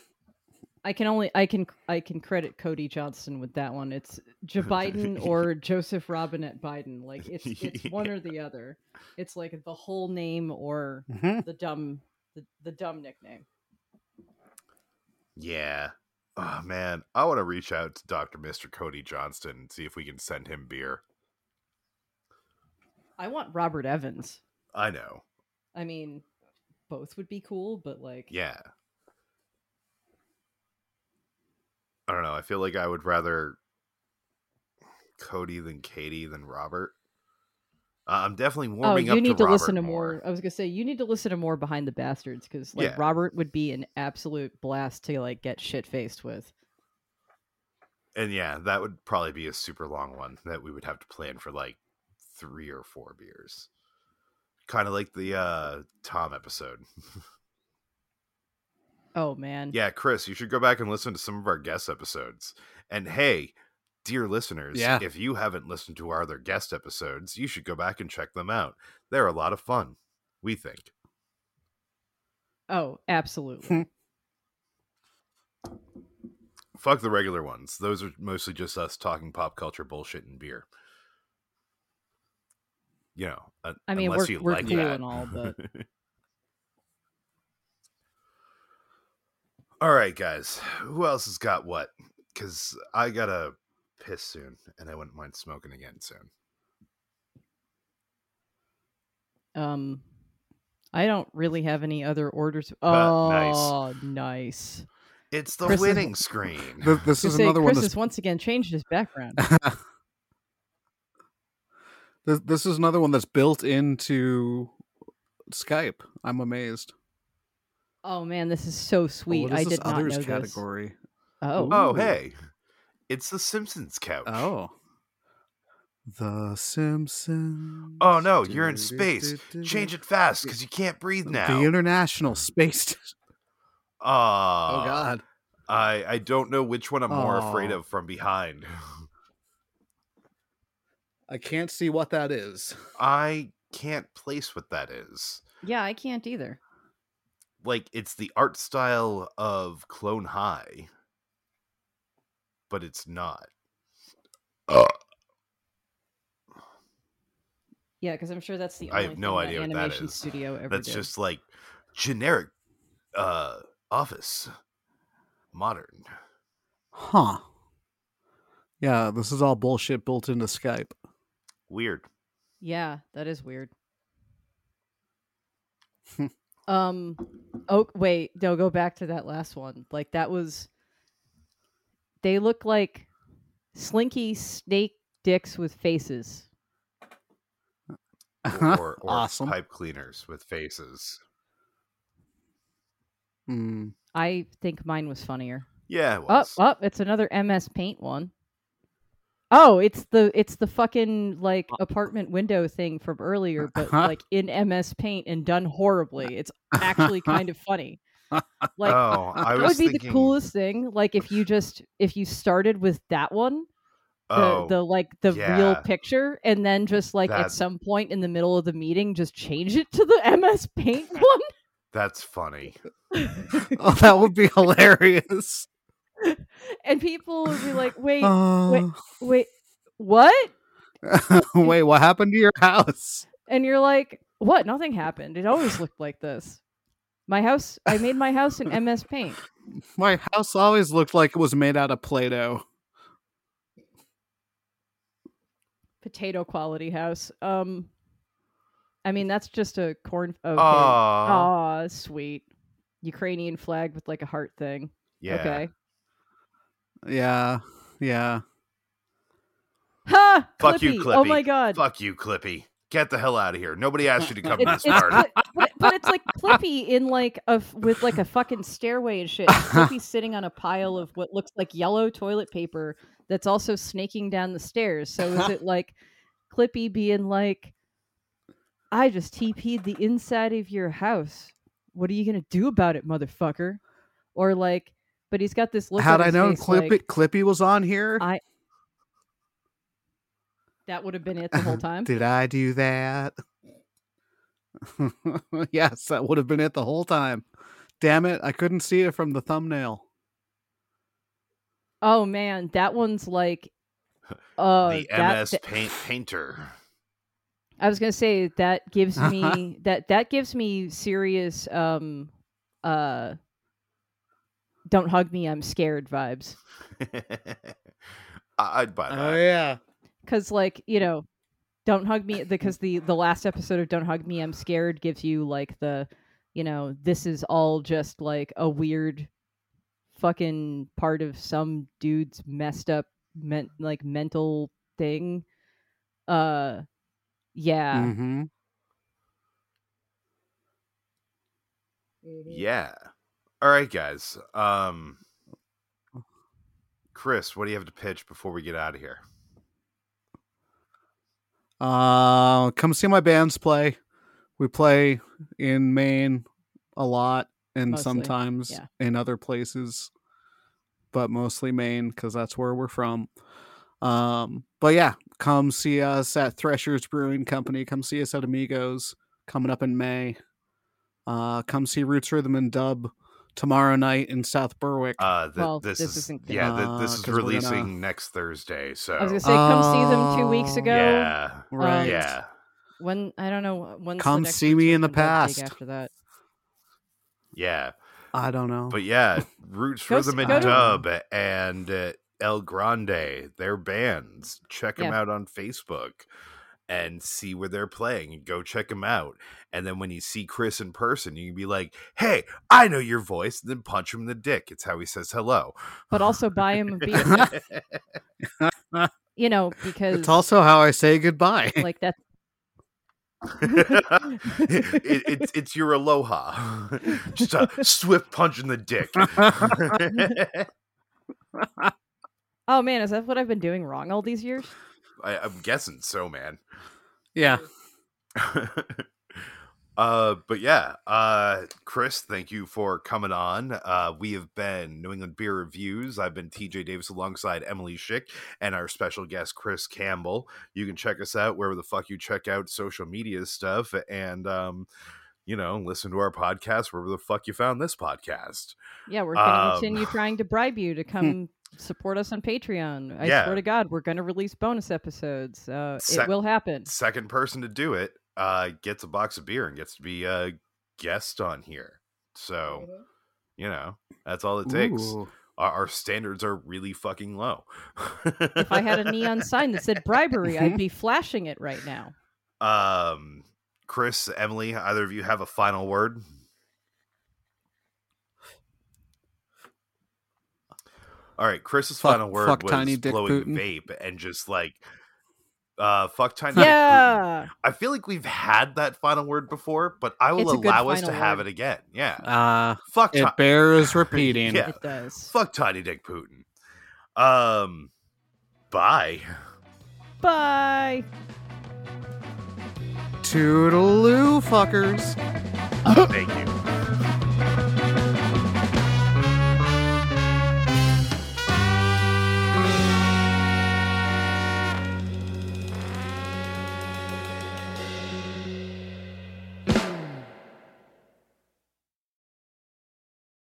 I can only I can I can credit Cody Johnston with that one. It's Joe [LAUGHS] Biden or Joseph Robinette Biden. Like it's [LAUGHS] it's one or the other. It's like the whole name or Mhm. the dumb the, the dumb nickname. Yeah. Oh man, I want to reach out to Dr. Mr. Cody Johnston and see if we can send him beer. I want Robert Evans. I know. I mean, both would be cool, but like Yeah. I don't know. I feel like I would rather Cody than Katie than Robert. Uh, I'm definitely Oh, warming up you need to, to, listen to more. more. I was gonna say you need to listen to more behind the bastards because like Yeah. Robert would be an absolute blast to like get shit faced with. And yeah, that would probably be a super long one that we would have to plan for like three or four beers. Kind of like the uh Tom episode. [LAUGHS] Oh man. Yeah, Chris, you should go back and listen to some of our guest episodes. And hey, dear listeners, Yeah. if you haven't listened to our other guest episodes, you should go back and check them out. They're a lot of fun, we think. Oh, absolutely. Fuck the regular ones. Those are mostly just us talking pop culture bullshit and beer. You know, uh, I mean, unless we're you we're like cool that. and all, but [LAUGHS] all right, guys. Who else has got what? Because I gotta piss soon, and I wouldn't mind smoking again soon. um, I don't really have any other orders. Uh, nice. Oh, nice. It's the Chris is- screen. Th- This is say, another Chris one has once again changed his background. [LAUGHS] this, this is another one that's built into Skype. I'm amazed. Oh man, this is so Oh, sweet. what is I this did not others know this. category? Oh, Oh, hey. It's the Simpsons couch. Oh. The Simpsons. Oh, no, you're in Do, do, space. do, do, Change it fast because you can't breathe now. The International Space. [LAUGHS] Station. Aw. oh God. I I don't know which one I'm more afraid of from behind. [LAUGHS] I can't see what that is. I can't place what that is. yeah, I can't either. Like it's the art style of Clone High, but it's not. Yeah, because I'm sure that's the I have no thing idea that what that animation is. studio ever That's did. just like generic uh office. Modern. Huh. Yeah, this is all bullshit built into Skype. Weird. Yeah, that is weird. [LAUGHS] um oh wait, no, go back to that last one. Like that was they look like slinky snake dicks with faces. or, [LAUGHS] or, or Awesome. pipe cleaners with faces. Hmm. I think mine was funnier. Yeah, it Oh, oh, it's another MS Paint one. Oh, it's the it's the fucking like apartment window thing from earlier, [LAUGHS] but like in MS Paint and done horribly. It's actually [LAUGHS] kind of funny. Like oh, I that would be thinking, the coolest thing. Like if you just if you started with that one, the Oh, the like the real picture, and then just like at some point in the middle of the meeting, just change it to the MS Paint [LAUGHS] one. that's funny. Oh, that would be hilarious. And people would be like, [SIGHS] "Wait, Uh, wait, what?" [LAUGHS] wait, what happened to your house? And you're like, "What? Nothing happened. It always looked like this. My house. I made my house in MS Paint. [LAUGHS] My house always looked like it was made out of Play-Doh. Potato quality house. Um, I mean that's just a corn. Okay. Aw. Aw, sweet. Ukrainian flag with like a heart thing. Yeah. Okay. Yeah, yeah. Ha! Fuck you, Clippy. Oh my god. Fuck you, Clippy. Get the hell out of here. Nobody asked you to come It- to this [LAUGHS] it's party. But, but it's like Clippy in like a f- with like a fucking stairway and shit. And Clippy's [LAUGHS] sitting on a pile of what looks like yellow toilet paper that's also snaking down the stairs. So is it like Clippy being like, "I just TP'd the inside of your house. What are you gonna do about it, motherfucker?" Or like, but he's got this look. How'd I his know face Clippy like, Clippy was on here? I- that would have been it the whole [LAUGHS] time. Did I do that? [LAUGHS] yes, that would have been it the whole time. Damn it, I couldn't see it from the thumbnail. Oh man, that one's like. [LAUGHS] Uh, the MS that- Paint Painter. I was gonna say that gives me that that gives me serious um uh don't hug me I'm scared vibes [LAUGHS] I- I'd buy that. Oh yeah. cuz like you know don't hug me because the the last episode of don't hug me I'm scared gives you like the you know this is all just like a weird fucking part of some dude's messed up men- like mental thing uh yeah Mm-hmm. Yeah. All right, guys. Um, Chris, what do you have to pitch before we get out of here? Uh, come see my bands play. We play in Maine a lot and Mostly, sometimes yeah. in other places, but mostly Maine because that's where we're from. Um, but yeah, come see us at Thresher's Brewing Company. Come see us at Amigos coming up in May. Uh, come see Roots Rhythm and Dub tomorrow night in South Berwick. Uh, th- Well, this, this is isn't yeah, th- Uh, this is 'cause we're gonna- releasing next Thursday. So I was gonna say, come see them two weeks Oh. ago. yeah, right. yeah. When I don't know when. Come see me in the past. After that, Yeah, I don't know. but yeah, Roots Go Rhythm and go to- Dub and uh, El Grande, their bands. Check them out on Facebook and see where they're playing and go check them out. And then when you see Chris in person, you can be like, "Hey, I know your voice." And then punch him in the dick. It's how he says hello. but also buy him a beer. [LAUGHS] you know, because it's also how I say goodbye. [LAUGHS] like that. [LAUGHS] it, it's it's your aloha, just a swift punch in the dick. Oh man, is that what I've been doing wrong all these years? I, I'm guessing so, man. yeah. [LAUGHS] uh, but yeah, uh, Chris, thank you for coming on. Uh, we have been New England Beer Reviews. I've been TJ Davis alongside Emily Schick and our special guest Chris Campbell. You can check us out wherever the fuck you check out social media stuff, and um, you know, listen to our podcast wherever the fuck you found this podcast. Yeah, we're going to Um, continue trying to bribe you to [LAUGHS] come support us on Patreon. I Yeah. swear to God, we're going to release bonus episodes. Uh, Sec- it will happen. Second person to do it uh, gets a box of beer and gets to be a guest on here. So, you know, that's all it takes. Ooh. Our, our standards are really fucking low. If I had a neon sign that said bribery, I'd [LAUGHS] be flashing it right now. um, Chris, Emily, either of you have a final word? All right, Chris's Fuck- final word fuck was tiny dick blowing Putin. vape and just like Uh, fuck Tiny. Dick Yeah. I feel like we've had that final word before, but I will It's allow us to final have it again. Yeah. Uh, fuck. it Ti- bears [LAUGHS] repeating. Yeah. It does. fuck Tiny Dick Putin. Um. Bye. Bye. Toodaloo, fuckers. Thank you.